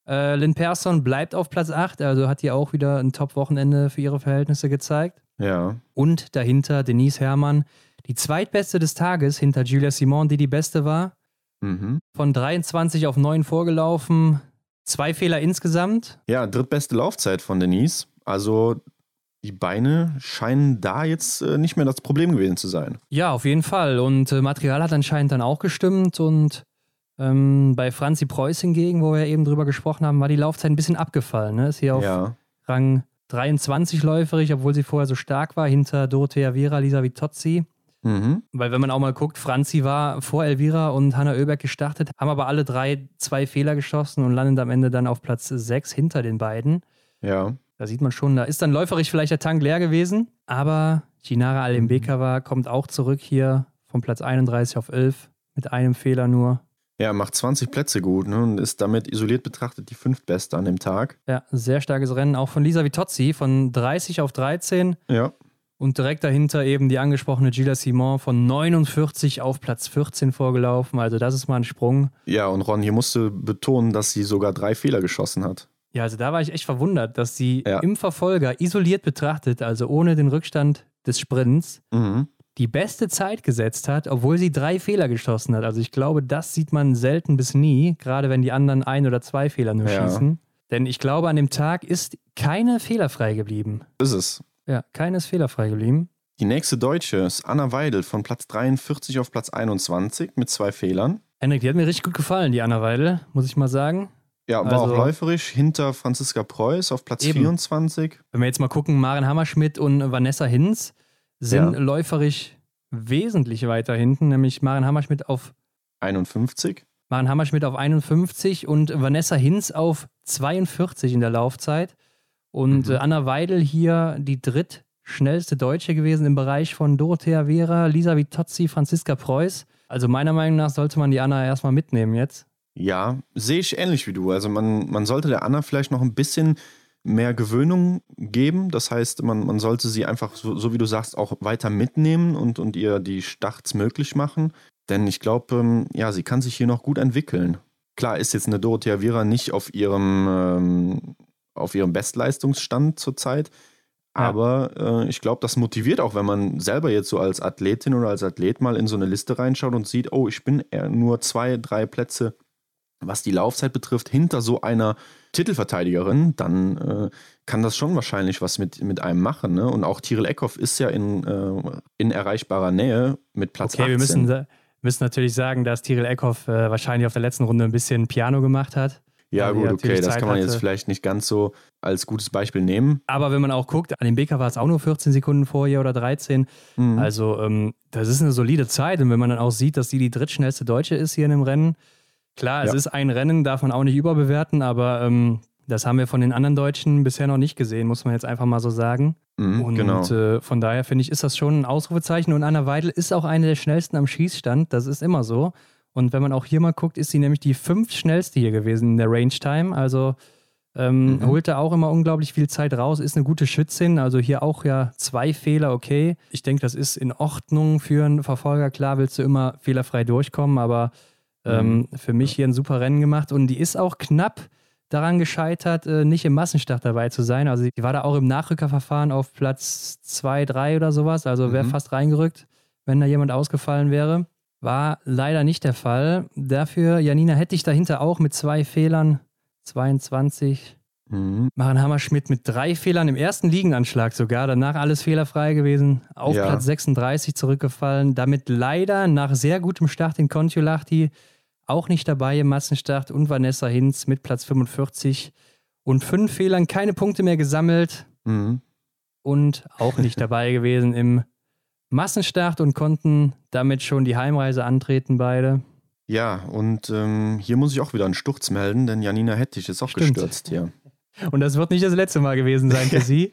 Äh, Lynn Persson bleibt auf Platz 8, also hat hier auch wieder ein Top-Wochenende für ihre Verhältnisse gezeigt. Ja. Und dahinter Denise Herrmann, die zweitbeste des Tages hinter Julia Simon, die die beste war. Mhm. Von 23 auf 9 vorgelaufen, Zwei Fehler insgesamt. Ja, drittbeste Laufzeit von Denise. Also die Beine scheinen da jetzt äh, nicht mehr das Problem gewesen zu sein. Ja, auf jeden Fall. Und äh, Material hat anscheinend dann auch gestimmt. Und ähm, bei Franzi Preuß hingegen, wo wir eben drüber gesprochen haben, war die Laufzeit ein bisschen abgefallen. Ne? Ist hier auf ja. Rang 23 läuferig, obwohl sie vorher so stark war, hinter Dorothea Vera, Lisa Vitozzi. Mhm. Weil wenn man auch mal guckt, Franzi war vor Elvira und Hanna Oeberg gestartet, haben aber alle drei zwei Fehler geschossen und landen am Ende dann auf Platz sechs hinter den beiden. Ja. Da sieht man schon, da ist dann läuferisch vielleicht der Tank leer gewesen, aber Ginara Alembekava kommt auch zurück hier von Platz 31 auf 11 mit einem Fehler nur. Ja, macht 20 Plätze gut ne, und ist damit isoliert betrachtet die fünftbeste an dem Tag. Ja, sehr starkes Rennen, auch von Lisa Vitozzi von 30 auf 13. Ja. Und direkt dahinter eben die angesprochene Gila Simon von 49 auf Platz 14 vorgelaufen. Also das ist mal ein Sprung. Ja, und Ron, hier musste betonen, dass sie sogar drei Fehler geschossen hat. Ja, also da war ich echt verwundert, dass sie ja. im Verfolger isoliert betrachtet, also ohne den Rückstand des Sprints, mhm. Die beste Zeit gesetzt hat, obwohl sie drei Fehler geschossen hat. Also ich glaube, das sieht man selten bis nie, gerade wenn die anderen ein oder zwei Fehler nur ja. schießen. Denn ich glaube, an dem Tag ist keine fehlerfrei geblieben. Ist es. Ja, keines fehlerfrei geblieben. Die nächste Deutsche ist Anna Weidel von Platz 43 auf Platz 21 mit zwei Fehlern. Henrik, die hat mir richtig gut gefallen, die Anna Weidel, muss ich mal sagen. Ja, war also, auch läuferisch hinter Franziska Preuß auf Platz eben. 24. Wenn wir jetzt mal gucken, Maren Hammerschmidt und Vanessa Hinz sind ja. läuferisch wesentlich weiter hinten, nämlich Maren Hammerschmidt auf 51. Maren Hammerschmidt auf 51 und Vanessa Hinz auf 42 in der Laufzeit. Und mhm. Äh, Anna Weidel hier die drittschnellste Deutsche gewesen im Bereich von Dorothea Vera, Lisa Vitozzi, Franziska Preuß. Also meiner Meinung nach sollte man die Anna erstmal mitnehmen jetzt. Ja, sehe ich ähnlich wie du. Also man, man sollte der Anna vielleicht noch ein bisschen mehr Gewöhnung geben. Das heißt, man, man sollte sie einfach, so, so wie du sagst, auch weiter mitnehmen und, und ihr die Starts möglich machen. Denn ich glaube, ähm, ja, sie kann sich hier noch gut entwickeln. Klar ist jetzt eine Dorothea Viera nicht auf ihrem, ähm, auf ihrem Bestleistungsstand zurzeit. Aber äh, ich glaube, das motiviert auch, wenn man selber jetzt so als Athletin oder als Athlet mal in so eine Liste reinschaut und sieht, oh, ich bin nur zwei, drei Plätze, was die Laufzeit betrifft, hinter so einer Titelverteidigerin, dann äh, kann das schon wahrscheinlich was mit, mit einem machen. Ne? Und auch Tiril Eckhoff ist ja in, äh, in erreichbarer Nähe mit Platz okay, 18. wir müssen, müssen natürlich sagen, dass Tiril Eckhoff äh, wahrscheinlich auf der letzten Runde ein bisschen Piano gemacht hat. Ja, gut, okay, das kann man jetzt vielleicht nicht ganz so als gutes Beispiel nehmen. Aber wenn man auch guckt, an dem Beker war es auch nur 14 Sekunden vor ihr oder 13. Mhm. Also, ähm, das ist eine solide Zeit. Und wenn man dann auch sieht, dass sie die drittschnellste Deutsche ist hier in dem Rennen, klar, es ja. ist ein Rennen, darf man auch nicht überbewerten, aber ähm, das haben wir von den anderen Deutschen bisher noch nicht gesehen, muss man jetzt einfach mal so sagen. Mhm, und genau. äh, von daher finde ich, ist das schon ein Ausrufezeichen. Und Anna Weidel ist auch eine der schnellsten am Schießstand. Das ist immer so. Und wenn man auch hier mal guckt, ist sie nämlich die fünf schnellste hier gewesen in der Range Time. Also ähm, mhm. holt da auch immer unglaublich viel Zeit raus, ist eine gute Schützin. Also hier auch ja zwei Fehler, okay. Ich denke, das ist in Ordnung für einen Verfolger. Klar willst du immer fehlerfrei durchkommen, aber ähm, mhm. für mich hier ein super Rennen gemacht. Und die ist auch knapp daran gescheitert, äh, nicht im Massenstart dabei zu sein. Also die war da auch im Nachrückerverfahren auf Platz 2, 3 oder sowas. Also wäre mhm. fast reingerückt, wenn da jemand ausgefallen wäre. War leider nicht der Fall. Dafür, Janina, hätte ich dahinter auch mit zwei Fehlern 22. Mhm. Maren Hammerschmidt mit drei Fehlern im ersten Liegenanschlag sogar, danach alles fehlerfrei gewesen, auf ja. Platz 36 zurückgefallen, damit leider nach sehr gutem Start in Kontiolahti auch nicht dabei im Massenstart und Vanessa Hinz mit Platz 45 und fünf Fehlern keine Punkte mehr gesammelt mhm. und auch nicht dabei gewesen im Massenstart und konnten damit schon die Heimreise antreten, beide. Ja, und ähm, hier muss ich auch wieder einen Sturz melden, denn Janina Hettich ist auch Stimmt. gestürzt hier. Und das wird nicht das letzte Mal gewesen sein für sie.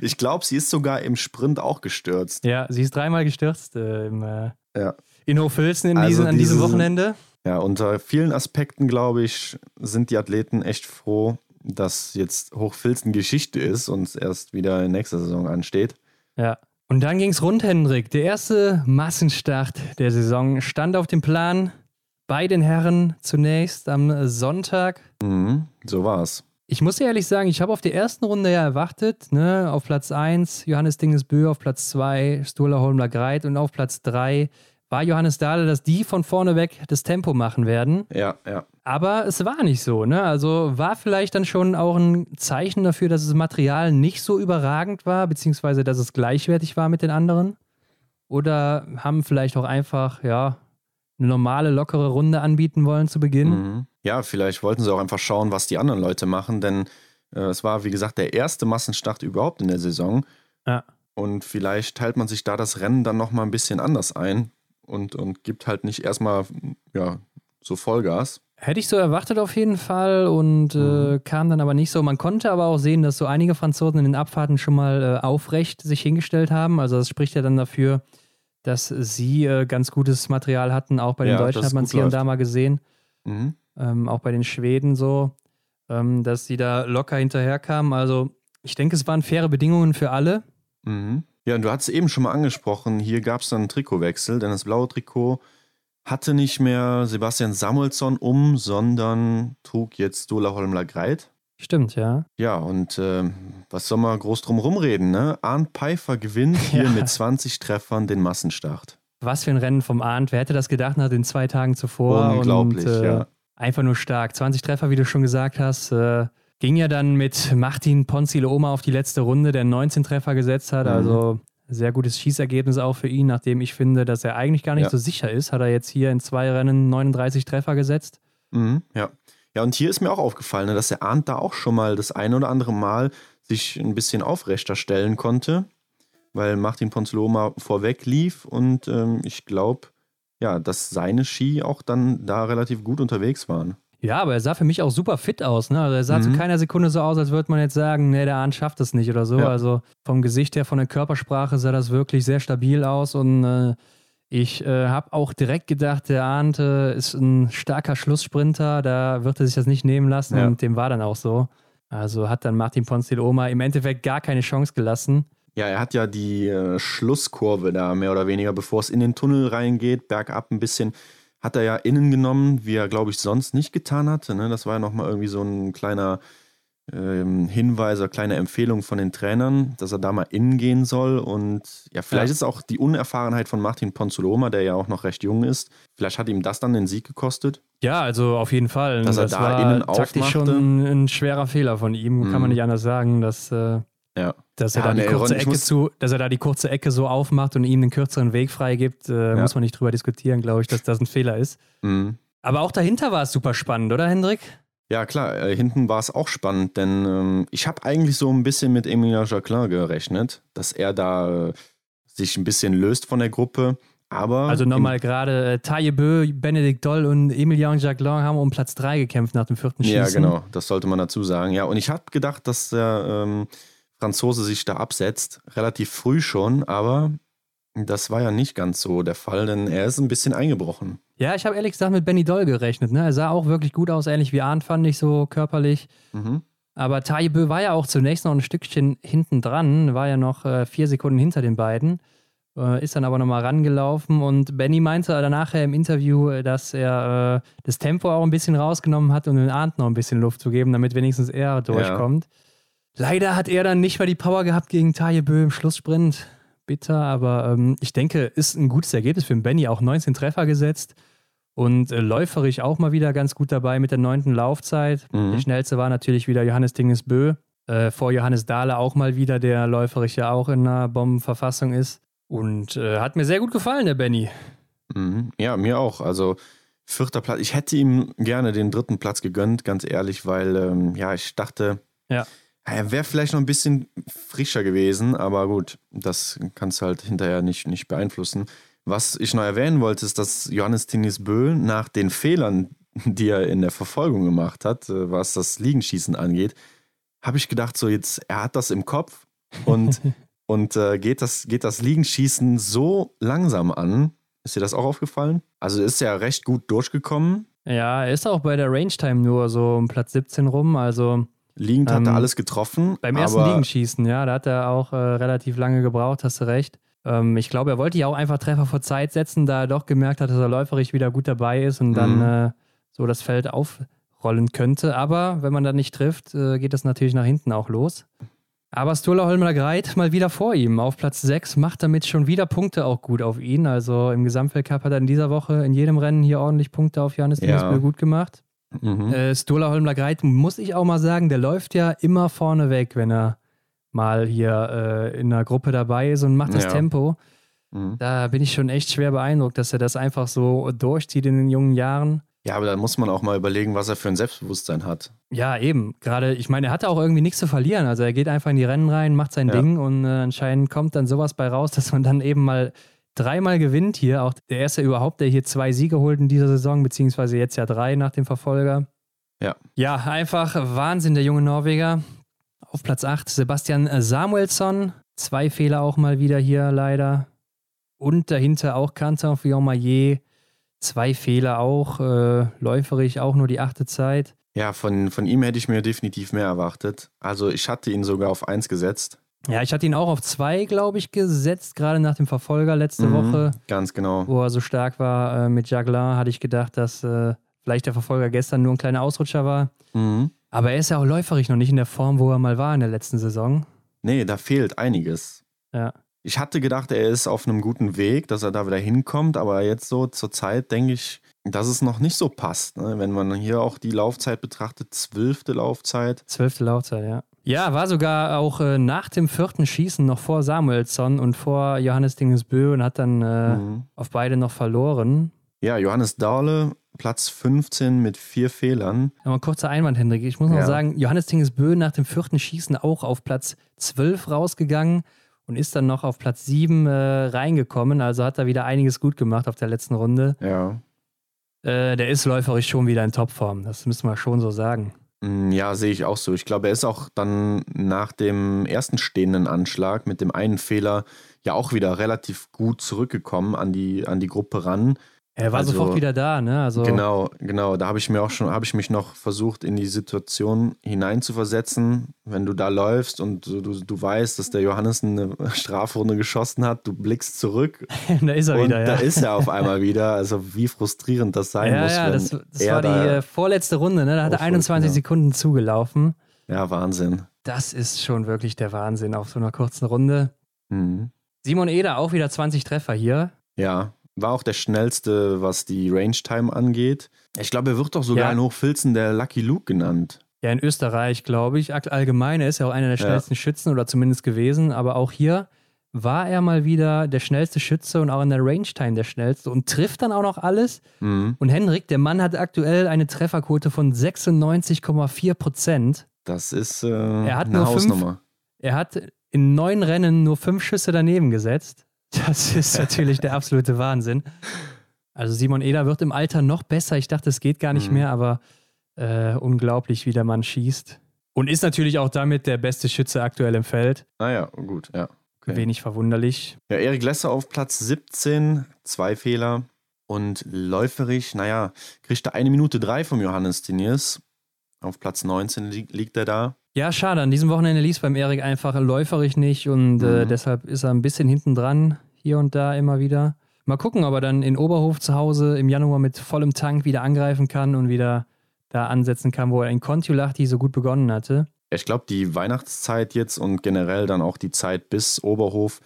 ich glaube, sie ist sogar im Sprint auch gestürzt. Ja, sie ist dreimal gestürzt äh, im, äh, ja. in Hochfilzen also diesen, an diesem Wochenende. Ja, unter vielen Aspekten, glaube ich, sind die Athleten echt froh, dass jetzt Hochfilzen Geschichte ist und erst wieder in nächster Saison ansteht. Ja. Und dann ging es rund, Hendrik. Der erste Massenstart der Saison stand auf dem Plan. Bei den Herren zunächst am Sonntag. Mhm, so war's. Ich muss ehrlich sagen, ich habe auf die ersten Runde ja erwartet, ne? Auf Platz 1 Johannes Dingesbö, auf Platz 2 Stola Holmler Greit und auf Platz 3 war Johannes Dahle, dass die von vorne weg das Tempo machen werden. Ja, ja. Aber es war nicht so, ne? Also war vielleicht dann schon auch ein Zeichen dafür, dass das Material nicht so überragend war, beziehungsweise dass es gleichwertig war mit den anderen? Oder haben vielleicht auch einfach, ja, eine normale, lockere Runde anbieten wollen zu Beginn? Mhm. Ja, vielleicht wollten sie auch einfach schauen, was die anderen Leute machen, denn äh, es war, wie gesagt, der erste Massenstart überhaupt in der Saison. Ja. Und vielleicht teilt man sich da das Rennen dann nochmal ein bisschen anders ein und, und gibt halt nicht erstmal ja, so Vollgas. Hätte ich so erwartet auf jeden Fall und äh, mhm. kam dann aber nicht so. Man konnte aber auch sehen, dass so einige Franzosen in den Abfahrten schon mal äh, aufrecht sich hingestellt haben. Also das spricht ja dann dafür, dass sie äh, ganz gutes Material hatten. Auch bei den ja, Deutschen hat man es hier und da mal gesehen. Mhm. Ähm, auch bei den Schweden so, ähm, dass sie da locker hinterherkamen. Also ich denke, es waren faire Bedingungen für alle. Mhm. Ja, und du hast es eben schon mal angesprochen, hier gab es dann einen Trikotwechsel, denn das blaue Trikot hatte nicht mehr Sebastian Samuelsson um, sondern trug jetzt Dola Holmler Greit. Stimmt, ja. Ja, und äh, was soll man groß drum rumreden, ne? Arndt Pfeiffer gewinnt hier ja. mit 20 Treffern den Massenstart. Was für ein Rennen vom Arndt. Wer hätte das gedacht nach den zwei Tagen zuvor? Unglaublich, und, äh, ja. Einfach nur stark. 20 Treffer, wie du schon gesagt hast. Äh, ging ja dann mit Martin Ponzile-Oma auf die letzte Runde, der 19 Treffer gesetzt hat. Mhm. Also sehr gutes Schießergebnis auch für ihn, nachdem ich finde, dass er eigentlich gar nicht ja. so sicher ist. Hat er jetzt hier in zwei Rennen 39 Treffer gesetzt. Mhm, ja. Ja, und hier ist mir auch aufgefallen, ne, dass der Arndt da auch schon mal das ein oder andere Mal sich ein bisschen aufrechter stellen konnte, weil Martin Ponzloma vorweg lief und ähm, ich glaube, ja, dass seine Ski auch dann da relativ gut unterwegs waren. Ja, aber er sah für mich auch super fit aus. Ne? Also er sah mhm. zu keiner Sekunde so aus, als würde man jetzt sagen, nee, der Arndt schafft es nicht oder so. Ja. Also vom Gesicht her, von der Körpersprache sah das wirklich sehr stabil aus und äh, ich äh, habe auch direkt gedacht, der Arndt äh, ist ein starker Schlusssprinter, da wird er sich das nicht nehmen lassen ja. und dem war dann auch so. Also hat dann Martin Ponziloma im Endeffekt gar keine Chance gelassen. Ja, er hat ja die äh, Schlusskurve da mehr oder weniger, bevor es in den Tunnel reingeht, bergab ein bisschen, hat er ja innen genommen, wie er, glaube ich, sonst nicht getan hatte. Ne? Das war ja nochmal irgendwie so ein kleiner ähm, Hinweise, kleine Empfehlung von den Trainern, dass er da mal innen gehen soll. Und ja, vielleicht ja. ist auch die Unerfahrenheit von Martin Ponzoloma, der ja auch noch recht jung ist, vielleicht hat ihm das dann den Sieg gekostet. Ja, also auf jeden Fall. Dass das er da innen taktisch aufmachte. schon ein, schwerer Fehler von ihm, kann man mhm. nicht anders sagen, dass, äh, ja. dass er ja, da die nee, kurze Ecke zu, dass er da die kurze Ecke so aufmacht und ihm einen kürzeren Weg freigibt, äh, ja. muss man nicht drüber diskutieren, glaube ich, dass das ein Fehler ist. Mhm. Aber auch dahinter war es super spannend, oder Hendrik? Ja, klar, äh, hinten war es auch spannend, denn ähm, ich habe eigentlich so ein bisschen mit Emilien Jacquelin gerechnet, dass er da äh, sich ein bisschen löst von der Gruppe. Aber also nochmal gerade äh, Taye Bö, Benedikt Doll und Emilien Jacquelin haben um Platz 3 gekämpft nach dem vierten Schießen. Ja, genau, das sollte man dazu sagen. Ja, und ich habe gedacht, dass der ähm, Franzose sich da absetzt, relativ früh schon, aber das war ja nicht ganz so der Fall, denn er ist ein bisschen eingebrochen. Ja, ich habe ehrlich gesagt mit Benny Doll gerechnet. Ne? Er sah auch wirklich gut aus, ähnlich wie Arndt, fand ich so körperlich. Mhm. Aber Taibö war ja auch zunächst noch ein Stückchen hinten dran, war ja noch äh, vier Sekunden hinter den beiden, äh, ist dann aber nochmal rangelaufen und Benny meinte danach im Interview, äh, dass er äh, das Tempo auch ein bisschen rausgenommen hat, um den Arndt noch ein bisschen Luft zu geben, damit wenigstens er durchkommt. Ja. Leider hat er dann nicht mehr die Power gehabt gegen Taibö im Schlusssprint bitter, aber ähm, ich denke, ist ein gutes Ergebnis für den Benny. Auch 19 Treffer gesetzt und äh, läuferig auch mal wieder ganz gut dabei mit der neunten Laufzeit. Mhm. Der schnellste war natürlich wieder Johannes Dingesbö. Äh, vor Johannes Dahle auch mal wieder, der läuferig ja auch in einer Bombenverfassung ist. Und äh, hat mir sehr gut gefallen, der Benny. Mhm. Ja, mir auch. Also vierter Platz. Ich hätte ihm gerne den dritten Platz gegönnt, ganz ehrlich, weil ähm, ja, ich dachte, ja. Er wäre vielleicht noch ein bisschen frischer gewesen, aber gut, das kannst du halt hinterher nicht, nicht beeinflussen. Was ich noch erwähnen wollte, ist, dass Johannes Tinis Bö nach den Fehlern, die er in der Verfolgung gemacht hat, äh, was das Liegenschießen angeht, habe ich gedacht, so jetzt, er hat das im Kopf und, und äh, geht, das, geht das Liegenschießen so langsam an. Ist dir das auch aufgefallen? Also ist er recht gut durchgekommen. Ja, er ist auch bei der Range Time nur so um Platz 17 rum, also Liegend hat er ähm, alles getroffen. Beim ersten Liegenschießen, ja, da hat er auch äh, relativ lange gebraucht, hast du recht. Ähm, ich glaube, er wollte ja auch einfach Treffer vor Zeit setzen, da er doch gemerkt hat, dass er läuferisch wieder gut dabei ist und dann mhm. äh, so das Feld aufrollen könnte. Aber wenn man dann nicht trifft, äh, geht das natürlich nach hinten auch los. Aber Stola Holmer Greit mal wieder vor ihm auf Platz 6, macht damit schon wieder Punkte auch gut auf ihn. Also im Gesamtweltcup hat er in dieser Woche in jedem Rennen hier ordentlich Punkte auf Johannes ja. gut gemacht. Mhm. Äh, Stola Holmler Greit, muss ich auch mal sagen, der läuft ja immer vorne weg, wenn er mal hier äh, in einer Gruppe dabei ist und macht das ja. Tempo. Mhm. Da bin ich schon echt schwer beeindruckt, dass er das einfach so durchzieht in den jungen Jahren. Ja, aber da muss man auch mal überlegen, was er für ein Selbstbewusstsein hat. Ja, eben. Gerade, ich meine, er hatte auch irgendwie nichts zu verlieren. Also er geht einfach in die Rennen rein, macht sein ja. Ding und äh, anscheinend kommt dann sowas bei raus, dass man dann eben mal dreimal gewinnt hier. Auch der erste überhaupt, der hier zwei Siege holt in dieser Saison, beziehungsweise jetzt ja drei nach dem Verfolger. Ja. Ja, einfach Wahnsinn, der junge Norweger. Auf Platz 8 Sebastian Samuelsson. Zwei Fehler auch mal wieder hier leider. Und dahinter auch Canton Fillon-Maillet. Zwei Fehler auch. Äh, läuferig auch nur die achte Zeit. Ja, von, von ihm hätte ich mir definitiv mehr erwartet. Also ich hatte ihn sogar auf 1 gesetzt. Ja, ich hatte ihn auch auf zwei, glaube ich, gesetzt, gerade nach dem Verfolger letzte mhm, Woche. Ganz genau. Wo er so stark war äh, mit Jagler, hatte ich gedacht, dass äh, vielleicht der Verfolger gestern nur ein kleiner Ausrutscher war. Mhm. Aber er ist ja auch läuferig noch nicht in der Form, wo er mal war in der letzten Saison. Nee, da fehlt einiges. Ja. Ich hatte gedacht, er ist auf einem guten Weg, dass er da wieder hinkommt, aber jetzt so zur Zeit denke ich, dass es noch nicht so passt. Ne? Wenn man hier auch die Laufzeit betrachtet, zwölfte Laufzeit. Zwölfte Laufzeit, ja. Ja, war sogar auch äh, nach dem vierten Schießen noch vor Samuelsson und vor Johannes Dingesbö und hat dann äh, mhm. auf beide noch verloren. Ja, Johannes Dahle, Platz 15 mit vier Fehlern. Aber ein kurzer Einwand, Hendrik. Ich muss noch ja. sagen, Johannes Dingesbö nach dem vierten Schießen auch auf Platz 12 rausgegangen und ist dann noch auf Platz 7 äh, reingekommen. Also hat er wieder einiges gut gemacht auf der letzten Runde. Ja. Äh, der ist läuferisch schon wieder in Topform. Das müssen wir schon so sagen. Mm, ja, sehe ich auch so. Ich glaube, er ist auch dann nach dem ersten stehenden Anschlag mit dem einen Fehler ja auch wieder relativ gut zurückgekommen an die, an die Gruppe ran. Er war also, sofort wieder da, ne? Also genau, genau. Da habe ich mir auch schon, habe ich mich noch versucht, in die Situation hineinzuversetzen, wenn du da läufst und du, du, weißt, dass der Johannes eine Strafrunde geschossen hat, du blickst zurück. da ist er und wieder, ja. Da ist er auf einmal wieder. Also wie frustrierend das sein ja, muss. Ja, das, das war die äh, vorletzte Runde, ne? Da hat er 21 ja. Sekunden zugelaufen. Ja, Wahnsinn. Das ist schon wirklich der Wahnsinn auf so einer kurzen Runde. Mhm. Simon Eder auch wieder 20 Treffer hier. Ja, war auch der schnellste, was die Range Time angeht. Ich glaube, er wird doch sogar ja. in Hochfilzen der Lucky Luke genannt. Ja, in Österreich, glaube ich. Allgemein, er ist ja auch einer der schnellsten ja. Schützen oder zumindest gewesen. Aber auch hier war er mal wieder der schnellste Schütze und auch in der Range Time der schnellste und trifft dann auch noch alles. Mhm. Und Henrik, der Mann hat aktuell eine Trefferquote von 96,4 Prozent. Das ist äh, er hat eine Hausnummer. Fünf, er hat in neun Rennen nur fünf Schüsse daneben gesetzt. Das ist natürlich der absolute Wahnsinn. Also Simon Eder wird im Alter noch besser. Ich dachte, es geht gar nicht mhm. mehr, aber äh, unglaublich, wie der Mann schießt. Und ist natürlich auch damit der beste Schütze aktuell im Feld. Naja, ah gut, ja. Okay. Wenig verwunderlich. Ja, Erik Lesser auf Platz 17, zwei Fehler. Und läuferig, naja, kriegt er eine Minute drei vom Johannes Diniers. Auf Platz 19 li liegt er da. Ja, schade. An diesem Wochenende lief beim Erik einfach läuferig nicht und äh, mhm. deshalb ist er ein bisschen hinten dran, hier und da immer wieder. Mal gucken, ob er dann in Oberhof zu Hause im Januar mit vollem Tank wieder angreifen kann und wieder da ansetzen kann, wo er in Kontiolahti so gut begonnen hatte. Ich glaube, die Weihnachtszeit jetzt und generell dann auch die Zeit bis Oberhof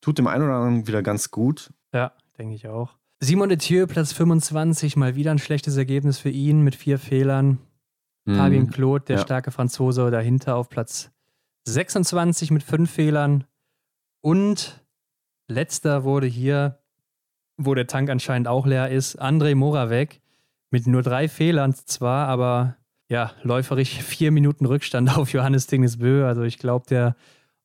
tut dem einen oder anderen wieder ganz gut. Ja, denke ich auch. Simon Etieu, Platz 25, mal wieder ein schlechtes Ergebnis für ihn mit vier Fehlern. Mhm. Fabien Claude, der ja. starke Franzose, dahinter auf Platz 26 mit fünf Fehlern. Und letzter wurde hier, wo der Tank anscheinend auch leer ist, André Moravec mit nur drei Fehlern zwar, aber ja, läuferig vier Minuten Rückstand auf Johannes Dingesbö. Also ich glaube, der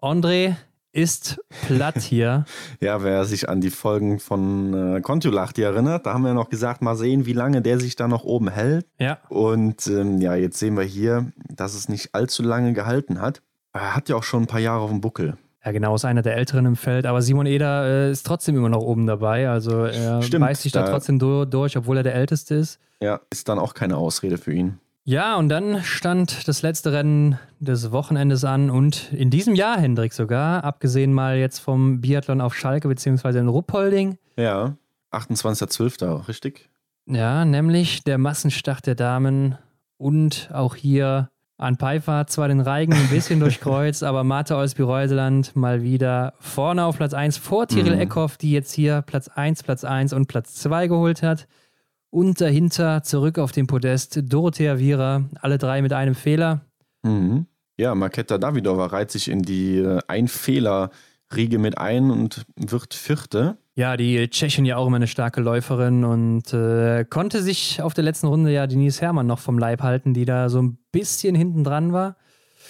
André ist platt hier. ja, wer sich an die Folgen von äh, Kontiolahti erinnert, da haben wir noch gesagt, mal sehen, wie lange der sich da noch oben hält. Ja. Und ähm, ja, jetzt sehen wir hier, dass es nicht allzu lange gehalten hat. Er hat ja auch schon ein paar Jahre auf dem Buckel. Ja, genau, ist einer der Älteren im Feld. Aber Simon Eder äh, ist trotzdem immer noch oben dabei. Also er Stimmt, beißt sich da, da trotzdem durch, obwohl er der Älteste ist. Ja, ist dann auch keine Ausrede für ihn. Ja, und dann stand das letzte Rennen des Wochenendes an und in diesem Jahr, Hendrik, sogar, abgesehen mal jetzt vom Biathlon auf Schalke beziehungsweise in Ruppolding. Ja, 28.12., richtig? Ja, nämlich der Massenstart der Damen und auch hier an Pfeiffer zwar den Reigen ein bisschen durchkreuzt, aber Martha Olsby-Reuseland mal wieder vorne auf Platz 1 vor Tiril mhm. Eckhoff, die jetzt hier Platz 1, Platz 1 und Platz 2 geholt hat. Und dahinter zurück auf dem Podest Dorothea Viera, alle drei mit einem Fehler. Mhm. Ja, Marketa Davidova reiht sich in die äh, Ein-Fehler-Riege mit ein und wird Vierte. Ja, die Tschechin ja auch immer eine starke Läuferin und äh, konnte sich auf der letzten Runde ja Denise Herrmann noch vom Leib halten, die da so ein bisschen hinten dran war.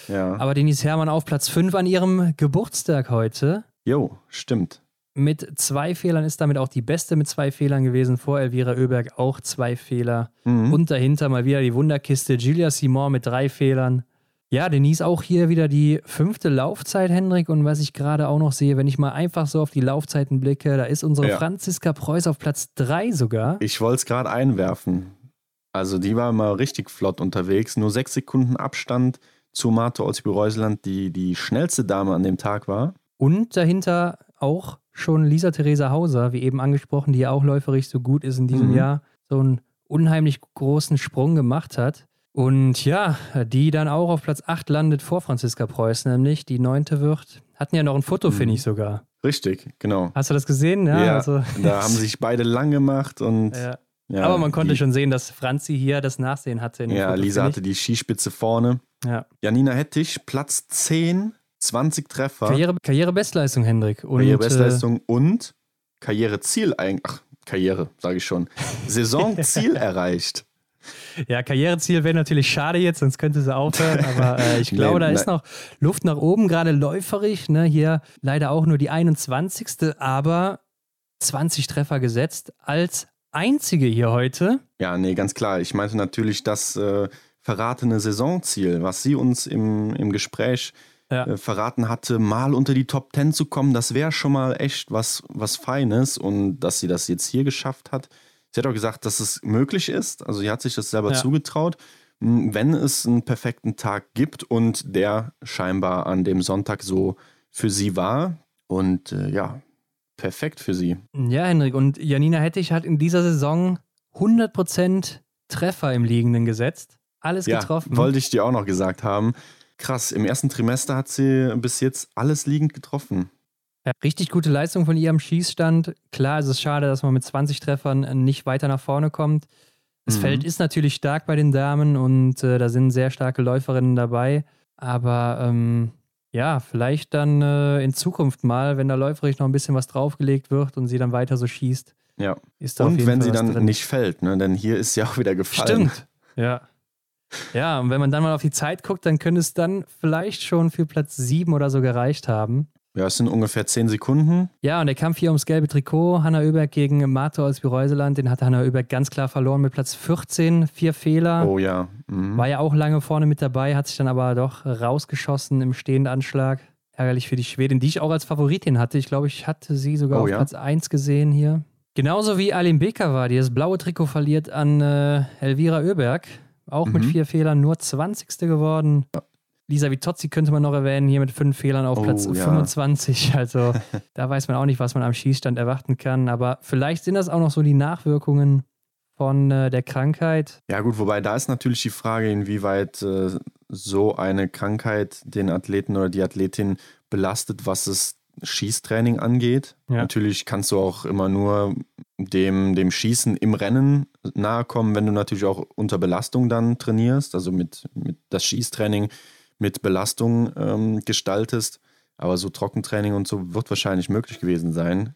Ja. Aber Denise Herrmann auf Platz 5 an ihrem Geburtstag heute. Jo, stimmt. Mit zwei Fehlern ist damit auch die beste mit zwei Fehlern gewesen. Vor Elvira Oeberg auch zwei Fehler. Mhm. Und dahinter mal wieder die Wunderkiste Julia Simon mit drei Fehlern. Ja, Denise auch hier wieder die fünfte Laufzeit, Hendrik. Und was ich gerade auch noch sehe, wenn ich mal einfach so auf die Laufzeiten blicke, da ist unsere ja. Franziska Preuß auf Platz drei sogar. Ich wollte es gerade einwerfen. Also die war mal richtig flott unterwegs. Nur sechs Sekunden Abstand zu Marte Olsby-Reuseland, die die schnellste Dame an dem Tag war. Und dahinter auch schon Lisa Theresa Hauser, wie eben angesprochen, die ja auch läuferig so gut ist in diesem mhm. Jahr, so einen unheimlich großen Sprung gemacht hat. Und ja, die dann auch auf Platz 8 landet vor Franziska Preuß, nämlich die neunte wird. Hatten ja noch ein Foto, mhm. finde ich sogar. Richtig, genau. Hast du das gesehen? Ja, ja also. da haben sich beide lang gemacht und. Ja. Ja, Aber man konnte die, schon sehen, dass Franzi hier das Nachsehen hatte. ja, Foto, Lisa hatte die Skispitze vorne. Ja. Janina Hettich, Platz 10 20 Treffer. Karriere, Karrierebestleistung, Hendrik. Und, Karrierebestleistung äh, und Karriereziel eigentlich. Ach, Karriere, sage ich schon. Saisonziel erreicht. Ja, Karriereziel wäre natürlich schade jetzt, sonst könnte sie aufhören. Aber äh, ich glaube, nee, da ist noch Luft nach oben, gerade läuferig. Ne? Hier leider auch nur die 21. Aber 20 Treffer gesetzt als einzige hier heute. Ja, nee, ganz klar. Ich meinte natürlich das äh, verratene Saisonziel, was sie uns im, im Gespräch ja. äh, verraten hatte, mal unter die Top 10 zu kommen, das wäre schon mal echt was, was Feines. Und dass sie das jetzt hier geschafft hat, sie hat auch gesagt, dass es möglich ist. Also sie hat sich das selber ja. zugetraut. Wenn es einen perfekten Tag gibt und der scheinbar an dem Sonntag so für sie war. Und äh, ja, perfekt für sie. Ja, Henrik. Und Janina Hettich hat in dieser Saison 100% Treffer im Liegenden gesetzt. Alles getroffen. Ja, wollte ich dir auch noch gesagt haben. Krass, im ersten Trimester hat sie bis jetzt alles liegend getroffen. Ja, richtig gute Leistung von ihr am Schießstand. Klar, es ist schade, dass man mit 20 Treffern nicht weiter nach vorne kommt. Das mhm. Feld ist natürlich stark bei den Damen und äh, da sind sehr starke Läuferinnen dabei. Aber ähm, ja, vielleicht dann äh, in Zukunft mal, wenn da läuferisch noch ein bisschen was draufgelegt wird und sie dann weiter so schießt. Ja. und wenn Fall sie dann drin. nicht fällt, ne? denn hier ist sie auch wieder gefallen. Stimmt. Ja. Ja, und wenn man dann mal auf die Zeit guckt, dann könnte es dann vielleicht schon für Platz 7 oder so gereicht haben. Ja, es sind ungefähr zehn Sekunden. Ja, und der Kampf hier ums gelbe Trikot, Hanna Oeberg gegen Marto aus Bireuseland, den hat Hanna Oeberg ganz klar verloren mit Platz 14, vier Fehler. Oh ja. Mhm. War ja auch lange vorne mit dabei, hat sich dann aber doch rausgeschossen im Stehendanschlag. Ärgerlich für die Schwedin, die ich auch als Favoritin hatte. Ich glaube, ich hatte sie sogar oh, auf ja? Platz 1 gesehen hier. Genauso wie Alim Beker war, die das blaue Trikot verliert an äh, Elvira Oeberg. Auch mhm. mit vier Fehlern, nur 20. geworden. Lisa Vitozzi könnte man noch erwähnen, hier mit fünf Fehlern auf oh, Platz ja. 25. Also da weiß man auch nicht, was man am Schießstand erwarten kann. Aber vielleicht sind das auch noch so die Nachwirkungen von äh, der Krankheit. Ja gut, wobei da ist natürlich die Frage, inwieweit äh, so eine Krankheit den Athleten oder die Athletin belastet, was es Schießtraining angeht. Ja. Natürlich kannst du auch immer nur dem, dem Schießen im Rennen nahe kommen, wenn du natürlich auch unter Belastung dann trainierst, also mit, mit das Schießtraining mit Belastung ähm, gestaltest. Aber so Trockentraining und so wird wahrscheinlich möglich gewesen sein.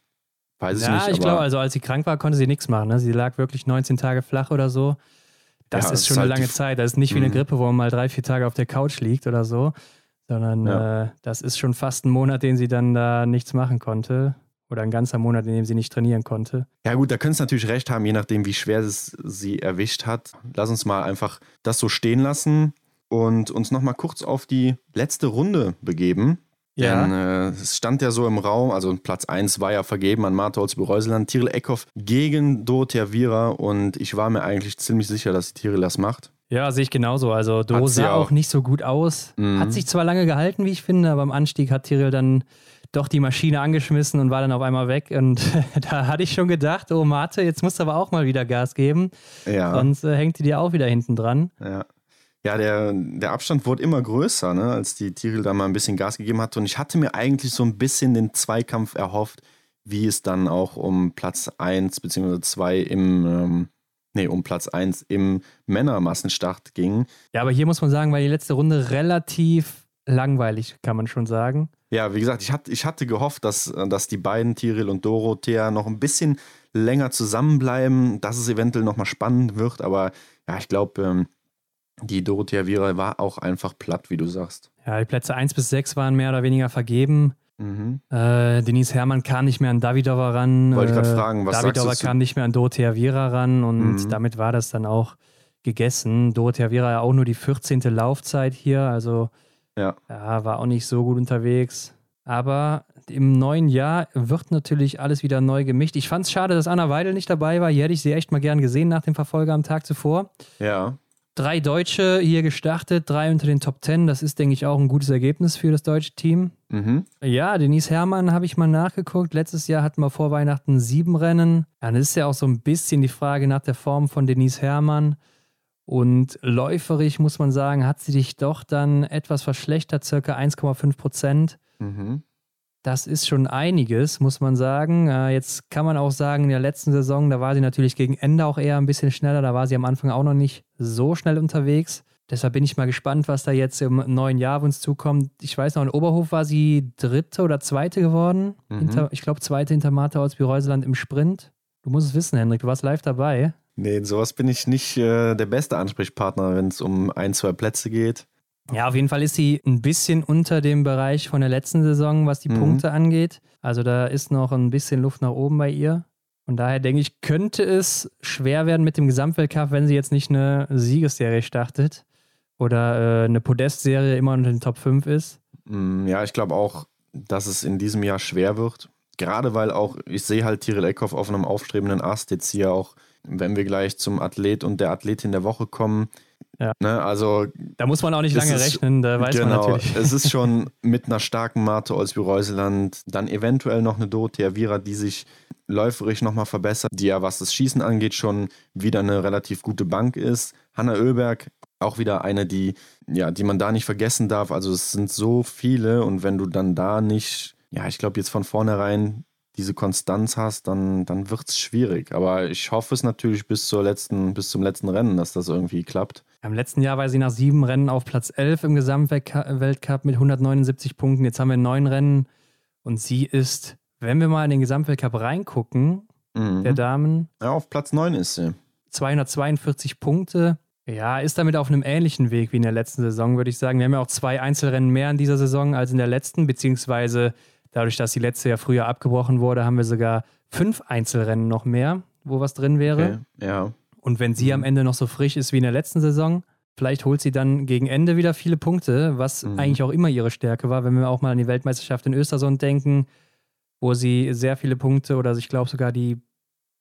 Weiß ich ja, nicht. Ja, ich glaube, also als sie krank war, konnte sie nichts machen. Ne? Sie lag wirklich 19 Tage flach oder so. Das ja, ist schon ist halt eine lange Zeit. Das ist nicht wie eine mhm. Grippe, wo man mal drei, vier Tage auf der Couch liegt oder so, sondern ja. äh, das ist schon fast ein Monat, den sie dann da nichts machen konnte. Oder ein ganzer Monat, in dem sie nicht trainieren konnte. Ja, gut, da können Sie natürlich recht haben, je nachdem, wie schwer es sie erwischt hat. Lass uns mal einfach das so stehen lassen und uns nochmal kurz auf die letzte Runde begeben. Ja. Denn äh, es stand ja so im Raum, also Platz 1 war ja vergeben an Martholz Bereuseland, Tiril Eckhoff gegen Dorothea Vira und ich war mir eigentlich ziemlich sicher, dass Tiril das macht. Ja, sehe ich genauso. Also Doro sah auch. auch. nicht so gut aus. Mhm. Hat sich zwar lange gehalten, wie ich finde, aber am Anstieg hat Tiril dann doch die Maschine angeschmissen und war dann auf einmal weg. Und da hatte ich schon gedacht, oh Marte, jetzt musst du aber auch mal wieder Gas geben. Ja. Sonst äh, hängt die dir auch wieder hinten dran. Ja. Ja, der, der Abstand wurde immer größer, ne, als die Tiril da mal ein bisschen Gas gegeben hat. Und ich hatte mir eigentlich so ein bisschen den Zweikampf erhofft, wie es dann auch um Platz 1 bzw. 2 im, ähm, nee, um Platz 1 im Männermassenstart ging. Ja, aber hier muss man sagen, war die letzte Runde relativ langweilig, kann man schon sagen. Ja, wie gesagt, ich hatte, ich hatte gehofft, dass, dass die beiden, Tiril und Dorothea, noch ein bisschen länger zusammenbleiben, dass es eventuell nochmal spannend wird. Aber ja, ich glaube, ähm, die Dorothea Viera war auch einfach platt, wie du sagst. Ja, die Plätze 1 bis 6 waren mehr oder weniger vergeben. Mhm. Äh, Denise Herrmann kam nicht mehr an Davidova ran. Wollte ich gerade äh, fragen, was Davidova kam nicht mehr an Dorothea Viera ran und mhm. damit war das dann auch gegessen. Dorothea Viera ja auch nur die 14. Laufzeit hier, also ja. ja, war auch nicht so gut unterwegs. Aber im neuen Jahr wird natürlich alles wieder neu gemischt. Ich fand es schade, dass Anna Weidel nicht dabei war. Hier hätte ich sie echt mal gern gesehen nach dem Verfolger am Tag zuvor. Ja drei Deutsche hier gestartet, drei unter den Top Ten. Das ist, denke ich, auch ein gutes Ergebnis für das deutsche Team. Mhm. Ja, Denise Herrmann habe ich mal nachgeguckt. Letztes Jahr hatten wir vor Weihnachten sieben Rennen. Ja, das ist ja auch so ein bisschen die Frage nach der Form von Denise Herrmann. Und läuferig muss man sagen, hat sie dich doch dann etwas verschlechtert, circa 1,5 Prozent. Mhm. Das ist schon einiges, muss man sagen. Äh, jetzt kann man auch sagen, in der letzten Saison, da war sie natürlich gegen Ende auch eher ein bisschen schneller. Da war sie am Anfang auch noch nicht so schnell unterwegs. Deshalb bin ich mal gespannt, was da jetzt im neuen Jahr auf uns zukommt. Ich weiß noch, in Oberhof war sie dritte oder zweite geworden. Mhm. Hinter, ich glaube, zweite hinter Martha aus Bireuseland im Sprint. Du musst es wissen, Hendrik, du warst live dabei. Nee, in sowas bin ich nicht äh, der beste Ansprechpartner, wenn es um ein, zwei Plätze geht. Ja, auf jeden Fall ist sie ein bisschen unter dem Bereich von der letzten Saison, was die mhm. Punkte angeht. Also da ist noch ein bisschen Luft nach oben bei ihr. Und daher denke ich, könnte es schwer werden mit dem Gesamtweltcup, wenn sie jetzt nicht eine Siegesserie startet oder äh, eine Podestserie immer unter den Top 5 ist. Mm, ja, ich glaube auch, dass es in diesem Jahr schwer wird. Gerade weil auch, ich sehe halt Tyrell Eckhoff auf einem aufstrebenden Ast, jetzt hier auch, wenn wir gleich zum Athlet und der Athletin der Woche kommen. Ja. Ne, also, da muss man auch nicht lange ist, rechnen, da weiß genau, man natürlich. Es ist schon mit einer starken Marte Olsby-Reuseland, dann eventuell noch eine Dorothea Vira, die sich läuferisch nochmal verbessert, die ja, was das Schießen angeht, schon wieder eine relativ gute Bank ist. Hanna Oeberg, auch wieder eine, die, ja, die man da nicht vergessen darf. Also es sind so viele und wenn du dann da nicht, ja, ich glaube jetzt von vornherein diese Konstanz hast, dann, dann wird es schwierig. Aber ich hoffe es natürlich bis zur letzten, bis zum letzten Rennen, dass das irgendwie klappt. Im letzten Jahr war sie nach sieben Rennen auf Platz 11 im Gesamtweltcup mit 179 Punkten. Jetzt haben wir neun Rennen und sie ist, wenn wir mal in den Gesamtweltcup reingucken, mhm. der Damen. Ja, auf Platz 9 ist sie. 242 Punkte. Ja, ist damit auf einem ähnlichen Weg wie in der letzten Saison, würde ich sagen. Wir haben ja auch zwei Einzelrennen mehr in dieser Saison als in der letzten, beziehungsweise dadurch, dass die letzte ja früher abgebrochen wurde, haben wir sogar fünf Einzelrennen noch mehr, wo was drin wäre. Okay, ja. Und wenn sie mhm. am Ende noch so frisch ist wie in der letzten Saison, vielleicht holt sie dann gegen Ende wieder viele Punkte, was mhm. eigentlich auch immer ihre Stärke war, wenn wir auch mal an die Weltmeisterschaft in Östersund denken, wo sie sehr viele Punkte oder ich glaube sogar die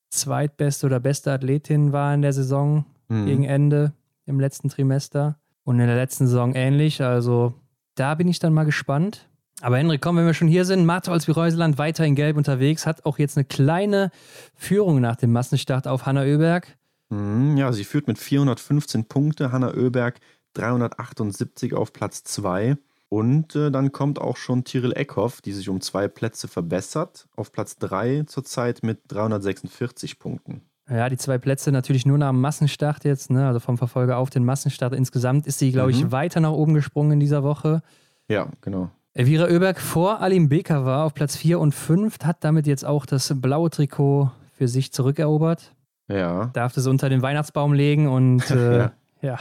zweitbeste oder beste Athletin war in der Saison mhm. gegen Ende im letzten Trimester und in der letzten Saison ähnlich. Also da bin ich dann mal gespannt. Aber Henrik, komm, wenn wir schon hier sind, Martholz wie Reuseland weiter in Gelb unterwegs, hat auch jetzt eine kleine Führung nach dem Massenstart auf Hanna Oeberg. Mhm, ja, sie führt mit 415 Punkte, Hanna Oeberg 378 auf Platz 2. Und äh, dann kommt auch schon Tyrell Eckhoff, die sich um zwei Plätze verbessert, auf Platz 3 zurzeit mit 346 Punkten. Ja, die zwei Plätze natürlich nur nach dem Massenstart jetzt, ne? also vom Verfolger auf den Massenstart. Insgesamt ist sie, glaube mhm. ich, weiter nach oben gesprungen in dieser Woche. Ja, genau. Elvira Oeberg vor Alim Beker war auf Platz 4 und 5, hat damit jetzt auch das blaue Trikot für sich zurückerobert. Ja. Darf es unter den Weihnachtsbaum legen und äh, ja. ja.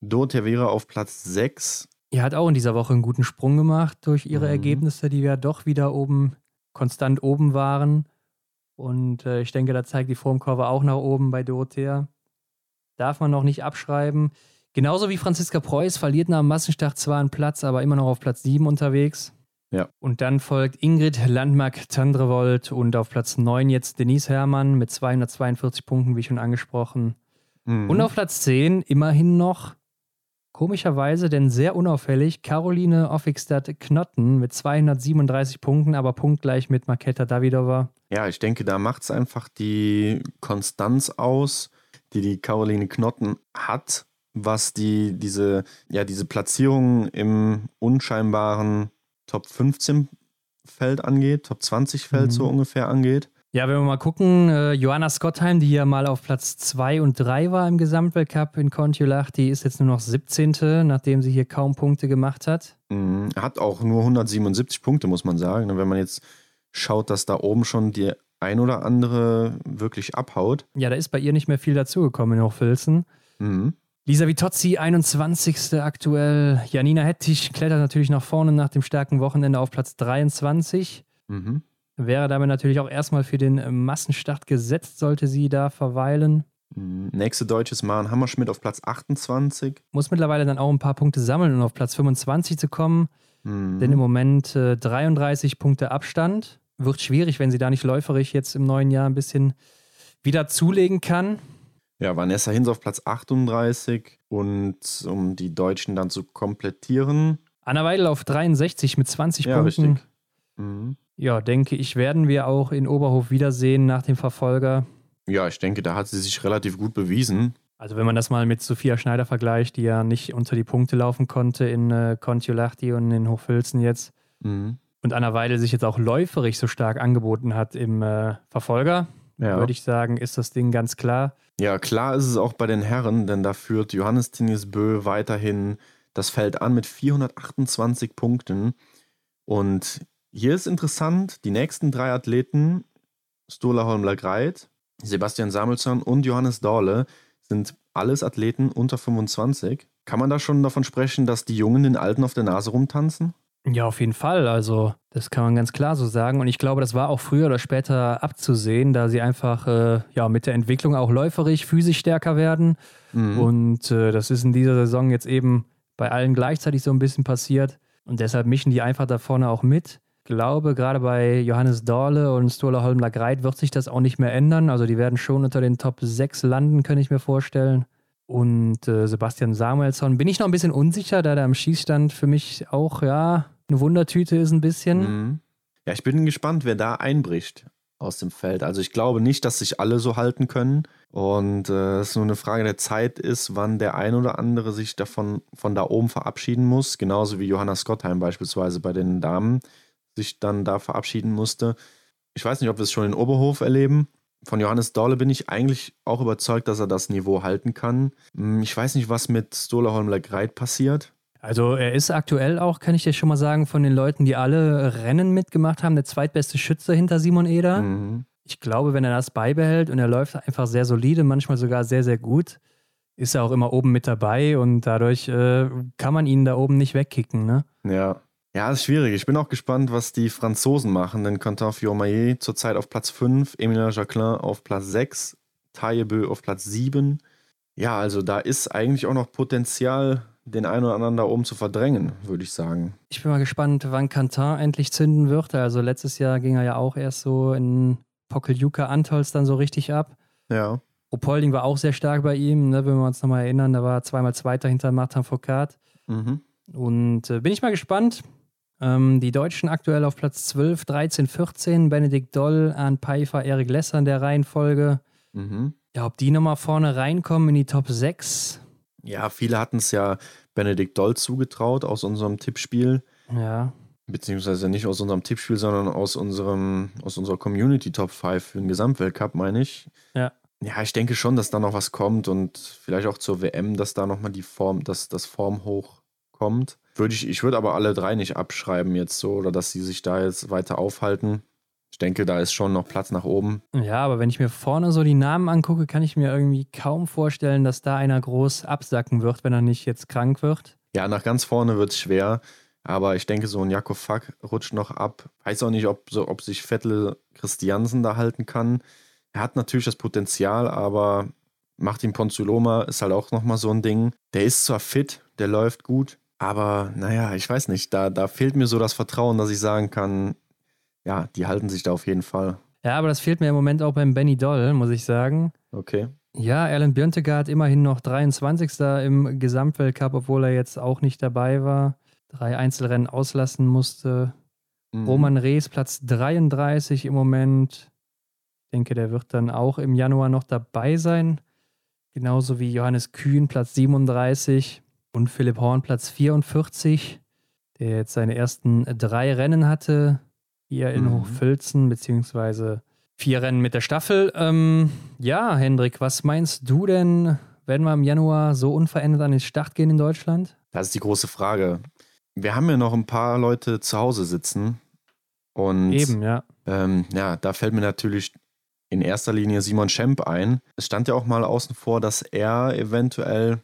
Do Tevera auf Platz 6. Ihr hat auch in dieser Woche einen guten Sprung gemacht durch ihre mhm. Ergebnisse, die ja doch wieder oben, konstant oben waren. Und äh, ich denke, da zeigt die Formkurve auch nach oben bei Dorothea. Darf man noch nicht abschreiben. Genauso wie Franziska Preuß verliert nach dem Massenstart zwar einen Platz, aber immer noch auf Platz 7 unterwegs. Ja. Und dann folgt Ingrid Landmark-Tandrevold und auf Platz 9 jetzt Denise Herrmann mit 242 Punkten, wie schon angesprochen. Mhm. Und auf Platz 10 immerhin noch, komischerweise, denn sehr unauffällig, Caroline Offigstadt-Knotten mit 237 Punkten, aber punktgleich mit Marketa Davidova. Ja, ich denke, da macht es einfach die Konstanz aus, die die Caroline Knotten hat, was die, diese, ja, diese Platzierung im unscheinbaren Top 15 Feld angeht, Top 20 Feld mhm. so ungefähr angeht. Ja, wenn wir mal gucken, äh, Johanna Scottheim, die ja mal auf Platz 2 und 3 war im Gesamtweltcup in Kontiolach, die ist jetzt nur noch 17., nachdem sie hier kaum Punkte gemacht hat. Mhm. Hat auch nur 177 Punkte, muss man sagen. Wenn man jetzt schaut, dass da oben schon die ein oder andere wirklich abhaut. Ja, da ist bei ihr nicht mehr viel dazugekommen in Hochfilzen. Mhm. Lisa Vitozzi, 21. aktuell. Janina Hettich klettert natürlich nach vorne nach dem starken Wochenende auf Platz 23. Mhm. Wäre damit natürlich auch erstmal für den Massenstart gesetzt, sollte sie da verweilen. Mhm. Nächste Deutsche ist Maren Hammerschmidt auf Platz 28. Muss mittlerweile dann auch ein paar Punkte sammeln, um auf Platz 25 zu kommen. Mhm. Denn im Moment äh, 33 Punkte Abstand. Wird schwierig, wenn sie da nicht läuferig jetzt im neuen Jahr ein bisschen wieder zulegen kann. Ja, Vanessa Hinz auf Platz 38 und um die Deutschen dann zu komplettieren. Anna Weidel auf 63 mit 20 ja, Punkten. Richtig. Mhm. Ja, denke ich, werden wir auch in Oberhof wiedersehen nach dem Verfolger. Ja, ich denke, da hat sie sich relativ gut bewiesen. Also wenn man das mal mit Sophia Schneider vergleicht, die ja nicht unter die Punkte laufen konnte in äh, Kontiolahti und in Hochfilzen jetzt. Mhm. Und Anna Weidel sich jetzt auch läuferig so stark angeboten hat im äh, Verfolger, ja. würde ich sagen, ist das Ding ganz klar. Ja, klar ist es auch bei den Herren, denn da führt Johannes Tinius Bö weiterhin das Feld an mit 428 Punkten. Und hier ist interessant, die nächsten drei Athleten, Stola Holmler-Greit, Sebastian Samuelsson und Johannes Dorle, sind alles Athleten unter 25. Kann man da schon davon sprechen, dass die Jungen den Alten auf der Nase rumtanzen? Ja, auf jeden Fall. Also, das kann man ganz klar so sagen. Und ich glaube, das war auch früher oder später abzusehen, da sie einfach äh, ja, mit der Entwicklung auch läuferig, physisch stärker werden. Mhm. Und äh, das ist in dieser Saison jetzt eben bei allen gleichzeitig so ein bisschen passiert. Und deshalb mischen die einfach da vorne auch mit. glaube, gerade bei Johannes Dorle und Stola Holmler Greit wird sich das auch nicht mehr ändern. Also die werden schon unter den Top 6 landen, kann ich mir vorstellen. Und äh, Sebastian Samuelsson bin ich noch ein bisschen unsicher, da der am Schießstand für mich auch, ja, eine Wundertüte ist ein bisschen. Mhm. Ja, ich bin gespannt, wer da einbricht aus dem Feld. Also ich glaube nicht, dass sich alle so halten können und äh, es nur eine Frage der Zeit ist, wann der ein oder andere sich davon von da oben verabschieden muss, genauso wie Johanna Scottheim beispielsweise bei den Damen sich dann da verabschieden musste. Ich weiß nicht, ob wir es schon in Oberhof erleben. Von Johannes Dorle bin ich eigentlich auch überzeugt, dass er das Niveau halten kann. Hm, ich weiß nicht, was mit Stola Holmler-Greit passiert. Also er ist aktuell auch, kann ich dir schon mal sagen, von den Leuten, die alle Rennen mitgemacht haben, der zweitbeste Schütze hinter Simon Eder. Mhm. Ich glaube, wenn er das beibehält und er läuft einfach sehr solide, manchmal sogar sehr, sehr gut, ist er auch immer oben mit dabei und dadurch äh, kann man ihn da oben nicht wegkicken. Ne? Ja. Ja, ist schwierig. Ich bin auch gespannt, was die Franzosen machen, denn Quentin Fiormaillet zurzeit auf Platz 5, Emilien Jacquelin auf Platz 6, Taillebö auf Platz 7. Ja, also da ist eigentlich auch noch Potenzial den einen oder anderen da oben zu verdrängen, würde ich sagen. Ich bin mal gespannt, wann Quentin endlich zünden wird. Also letztes Jahr ging er ja auch erst so in Pokeljuka Antols dann so richtig ab. Ja. Opolding war auch sehr stark bei ihm, ne, wenn wir uns nochmal erinnern. Da war zweimal Zweiter hinter Martin Foucault. Mhm. Und äh, bin ich mal gespannt. Ähm, die Deutschen aktuell auf Platz 12, 13, 14. Benedikt Doll, Arndt Pfeiffer, Erik Lesser in der Reihenfolge. Mhm. Ja, ob die nochmal vorne reinkommen in die Top 6, ja, viele hatten es ja Benedikt Doll zugetraut aus unserem Tippspiel. Ja. Beziehungsweise nicht aus unserem Tippspiel, sondern aus unserem, aus unserer Community Top 5 für den Gesamtweltcup, meine ich. Ja. Ja, ich denke schon, dass da noch was kommt und vielleicht auch zur WM, dass da nochmal die Form, dass das Form hochkommt. Würde ich, ich würde aber alle drei nicht abschreiben jetzt so oder dass sie sich da jetzt weiter aufhalten. Ich denke, da ist schon noch Platz nach oben. Ja, aber wenn ich mir vorne so die Namen angucke, kann ich mir irgendwie kaum vorstellen, dass da einer groß absacken wird, wenn er nicht jetzt krank wird. Ja, nach ganz vorne wird es schwer. Aber ich denke, so ein Jakob Fack rutscht noch ab. Weiß auch nicht, ob, so, ob sich Vettel Christiansen da halten kann. Er hat natürlich das Potenzial, aber Martin Ponzuloma ist halt auch nochmal so ein Ding. Der ist zwar fit, der läuft gut, aber naja, ich weiß nicht, da, da fehlt mir so das Vertrauen, dass ich sagen kann, ja, die halten sich da auf jeden Fall. Ja, aber das fehlt mir im Moment auch beim Benny Doll, muss ich sagen. Okay. Ja, Erlen Björntegard immerhin noch 23. im Gesamtweltcup, obwohl er jetzt auch nicht dabei war. Drei Einzelrennen auslassen musste. Mhm. Roman Rees Platz 33 im Moment. Ich denke, der wird dann auch im Januar noch dabei sein. Genauso wie Johannes Kühn Platz 37 und Philipp Horn Platz 44, der jetzt seine ersten drei Rennen hatte hier in mhm. Hochfilzen, beziehungsweise vier Rennen mit der Staffel. Ähm, ja, Hendrik, was meinst du denn, werden wir im Januar so unverändert an den Start gehen in Deutschland? Das ist die große Frage. Wir haben ja noch ein paar Leute zu Hause sitzen. Und eben, ja. Ähm, ja, da fällt mir natürlich in erster Linie Simon Schemp ein. Es stand ja auch mal außen vor, dass er eventuell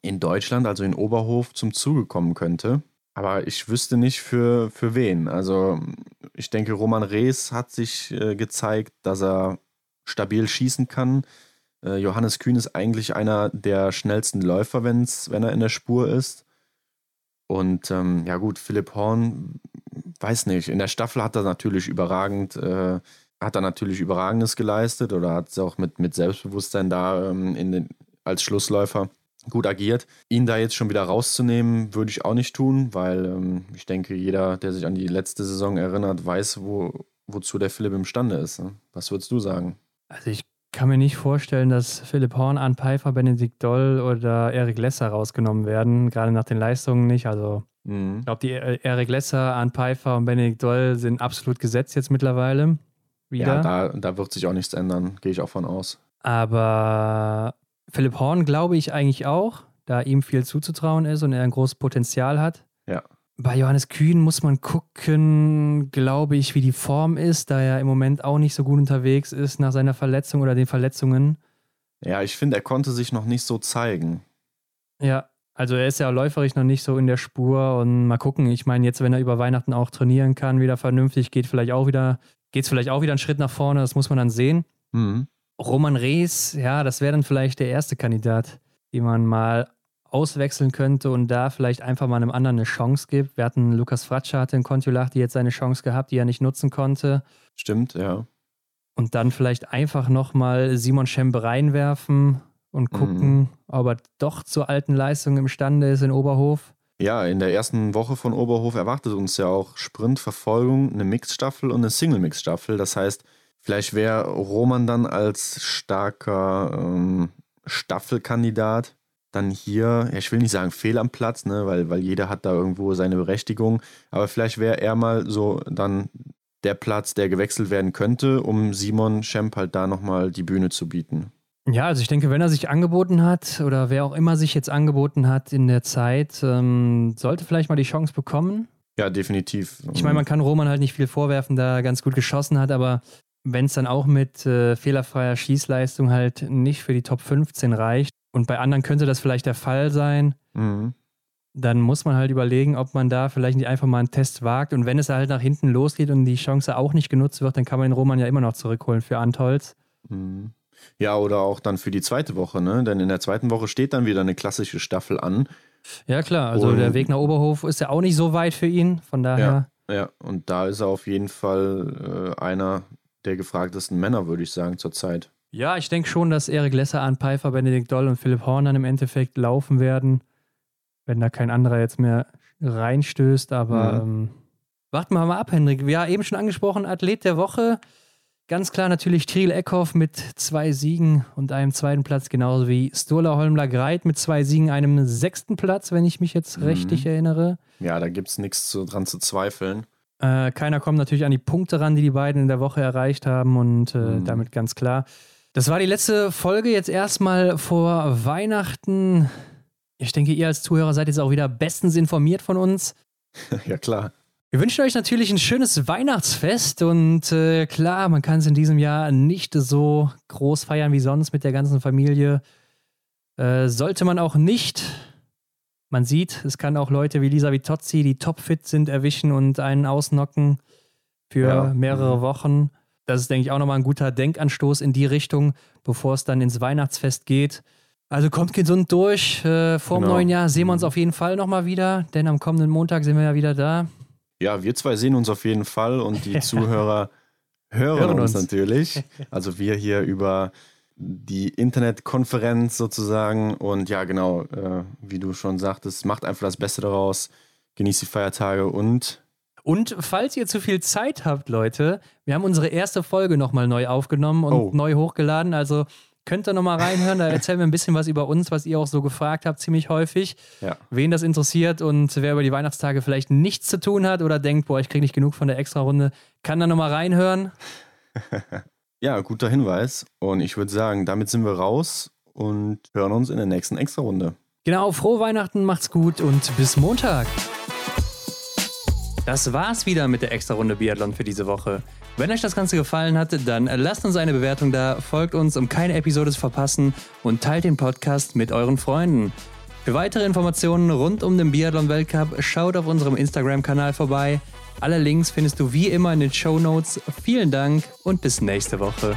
in Deutschland, also in Oberhof, zum Zuge kommen könnte. Aber ich wüsste nicht für, für wen. Also ich denke, Roman Rees hat sich äh, gezeigt, dass er stabil schießen kann. Äh, Johannes Kühn ist eigentlich einer der schnellsten Läufer, wenn's, wenn er in der Spur ist. Und ähm, ja gut, Philipp Horn, weiß nicht, in der Staffel hat er natürlich überragend, äh, hat er natürlich Überragendes geleistet oder hat es auch mit, mit Selbstbewusstsein da ähm, in den, als Schlussläufer gut agiert. Ihn da jetzt schon wieder rauszunehmen, würde ich auch nicht tun, weil ähm, ich denke, jeder, der sich an die letzte Saison erinnert, weiß, wo, wozu der Philipp imstande ist. Ne? Was würdest du sagen? Also ich kann mir nicht vorstellen, dass Philipp Horn, Arne Pfeiffer, Benedikt Doll oder Erik Lesser rausgenommen werden, gerade nach den Leistungen nicht. Also mhm. ich glaube, die e-, Erik Lesser, Arne Pfeiffer und Benedikt Doll sind absolut gesetzt jetzt mittlerweile. Wieder. Ja, da, da wird sich auch nichts ändern, gehe ich auch von aus. Aber Philipp Horn glaube ich eigentlich auch, da ihm viel zuzutrauen ist und er ein großes Potenzial hat. Ja. Bei Johannes Kühn muss man gucken, glaube ich, wie die Form ist, da er im Moment auch nicht so gut unterwegs ist nach seiner Verletzung oder den Verletzungen. Ja, ich finde, er konnte sich noch nicht so zeigen. Ja, also er ist ja läuferisch noch nicht so in der Spur und mal gucken. Ich meine, jetzt, wenn er über Weihnachten auch trainieren kann, wieder vernünftig, geht vielleicht auch wieder, geht es vielleicht auch wieder einen Schritt nach vorne, das muss man dann sehen. Mhm. Roman Rees, ja, das wäre dann vielleicht der erste Kandidat, den man mal auswechseln könnte und da vielleicht einfach mal einem anderen eine Chance gibt. Wir hatten Lukas Fratscher hatte in Kontiolahti jetzt seine Chance gehabt, die er nicht nutzen konnte. Stimmt, ja. Und dann vielleicht einfach nochmal Simon Schempe reinwerfen und gucken, mhm. ob er doch zur alten Leistung imstande ist in Oberhof. Ja, in der ersten Woche von Oberhof erwartet uns ja auch Sprintverfolgung, eine Mixstaffel und eine Single-Mixstaffel. Das heißt, vielleicht wäre Roman dann als starker ähm, Staffelkandidat dann hier, ich will nicht sagen fehl am Platz, ne, weil, weil jeder hat da irgendwo seine Berechtigung, aber vielleicht wäre er mal so dann der Platz, der gewechselt werden könnte, um Simon Schemp halt da nochmal die Bühne zu bieten. Ja, also ich denke, wenn er sich angeboten hat oder wer auch immer sich jetzt angeboten hat in der Zeit, ähm, sollte vielleicht mal die Chance bekommen. Ja, definitiv. Ich meine, man kann Roman halt nicht viel vorwerfen, da er ganz gut geschossen hat, aber wenn es dann auch mit äh, fehlerfreier Schießleistung halt nicht für die Top 15 reicht und bei anderen könnte das vielleicht der Fall sein, mhm. dann muss man halt überlegen, ob man da vielleicht nicht einfach mal einen Test wagt und wenn es halt nach hinten losgeht und die Chance auch nicht genutzt wird, dann kann man den Roman ja immer noch zurückholen für Antolz. Mhm. Ja, oder auch dann für die zweite Woche, ne? Denn in der zweiten Woche steht dann wieder eine klassische Staffel an. Ja, klar. Also und der Weg nach Oberhof ist ja auch nicht so weit für ihn. Von daher. Ja, ja. und da ist er auf jeden Fall äh, einer der gefragtesten Männer, würde ich sagen, zurzeit. Ja, ich denke schon, dass Erik Lesser, an Pfeiffer, Benedikt Doll und Philipp Horn dann im Endeffekt laufen werden, wenn da kein anderer jetzt mehr reinstößt. Aber mhm. ähm, warten wir mal ab, Hendrik. Ja, eben schon angesprochen, Athlet der Woche. Ganz klar natürlich Tyrell Eckhoff mit zwei Siegen und einem zweiten Platz, genauso wie Sturla Holmler Greit mit zwei Siegen, einem sechsten Platz, wenn ich mich jetzt mhm. richtig erinnere. Ja, da gibt es nichts dran zu zweifeln. Äh, keiner kommt natürlich an die Punkte ran, die die beiden in der Woche erreicht haben und äh, mhm. damit ganz klar. Das war die letzte Folge jetzt erstmal vor Weihnachten. Ich denke, ihr als Zuhörer seid jetzt auch wieder bestens informiert von uns. ja, klar. Wir wünschen euch natürlich ein schönes Weihnachtsfest und äh, klar, man kann es in diesem Jahr nicht so groß feiern wie sonst mit der ganzen Familie. Äh, sollte man auch nicht. Man sieht, es kann auch Leute wie Lisa Vitozzi, die topfit sind, erwischen und einen ausnocken für ja. mehrere mhm. Wochen. Das ist, denke ich, auch nochmal ein guter Denkanstoß in die Richtung, bevor es dann ins Weihnachtsfest geht. Also kommt gesund durch. Äh, vor dem genau. neuen Jahr sehen wir uns mhm. auf jeden Fall nochmal wieder, denn am kommenden Montag sind wir ja wieder da. Ja, wir zwei sehen uns auf jeden Fall und die Zuhörer hören, hören uns, uns natürlich. Also wir hier über die Internetkonferenz sozusagen. Und ja, genau, äh, wie du schon sagtest, macht einfach das Beste daraus, genießt die Feiertage und. Und falls ihr zu viel Zeit habt, Leute, wir haben unsere erste Folge nochmal neu aufgenommen und oh. neu hochgeladen. Also Könnt ihr nochmal reinhören, da erzählen wir ein bisschen was über uns, was ihr auch so gefragt habt, ziemlich häufig. Ja. Wen das interessiert und wer über die Weihnachtstage vielleicht nichts zu tun hat oder denkt, boah, ich kriege nicht genug von der Extra-Runde, kann da nochmal reinhören. ja, guter Hinweis. Und ich würde sagen, damit sind wir raus und hören uns in der nächsten Extra-Runde. Genau, frohe Weihnachten, macht's gut und bis Montag. Das war's wieder mit der Extra-Runde Biathlon für diese Woche. Wenn euch das Ganze gefallen hat, dann lasst uns eine Bewertung da, folgt uns, um keine Episode zu verpassen und teilt den Podcast mit euren Freunden. Für weitere Informationen rund um den Biathlon-Weltcup schaut auf unserem Instagram-Kanal vorbei. Alle Links findest du wie immer in den Show Notes. Vielen Dank und bis nächste Woche.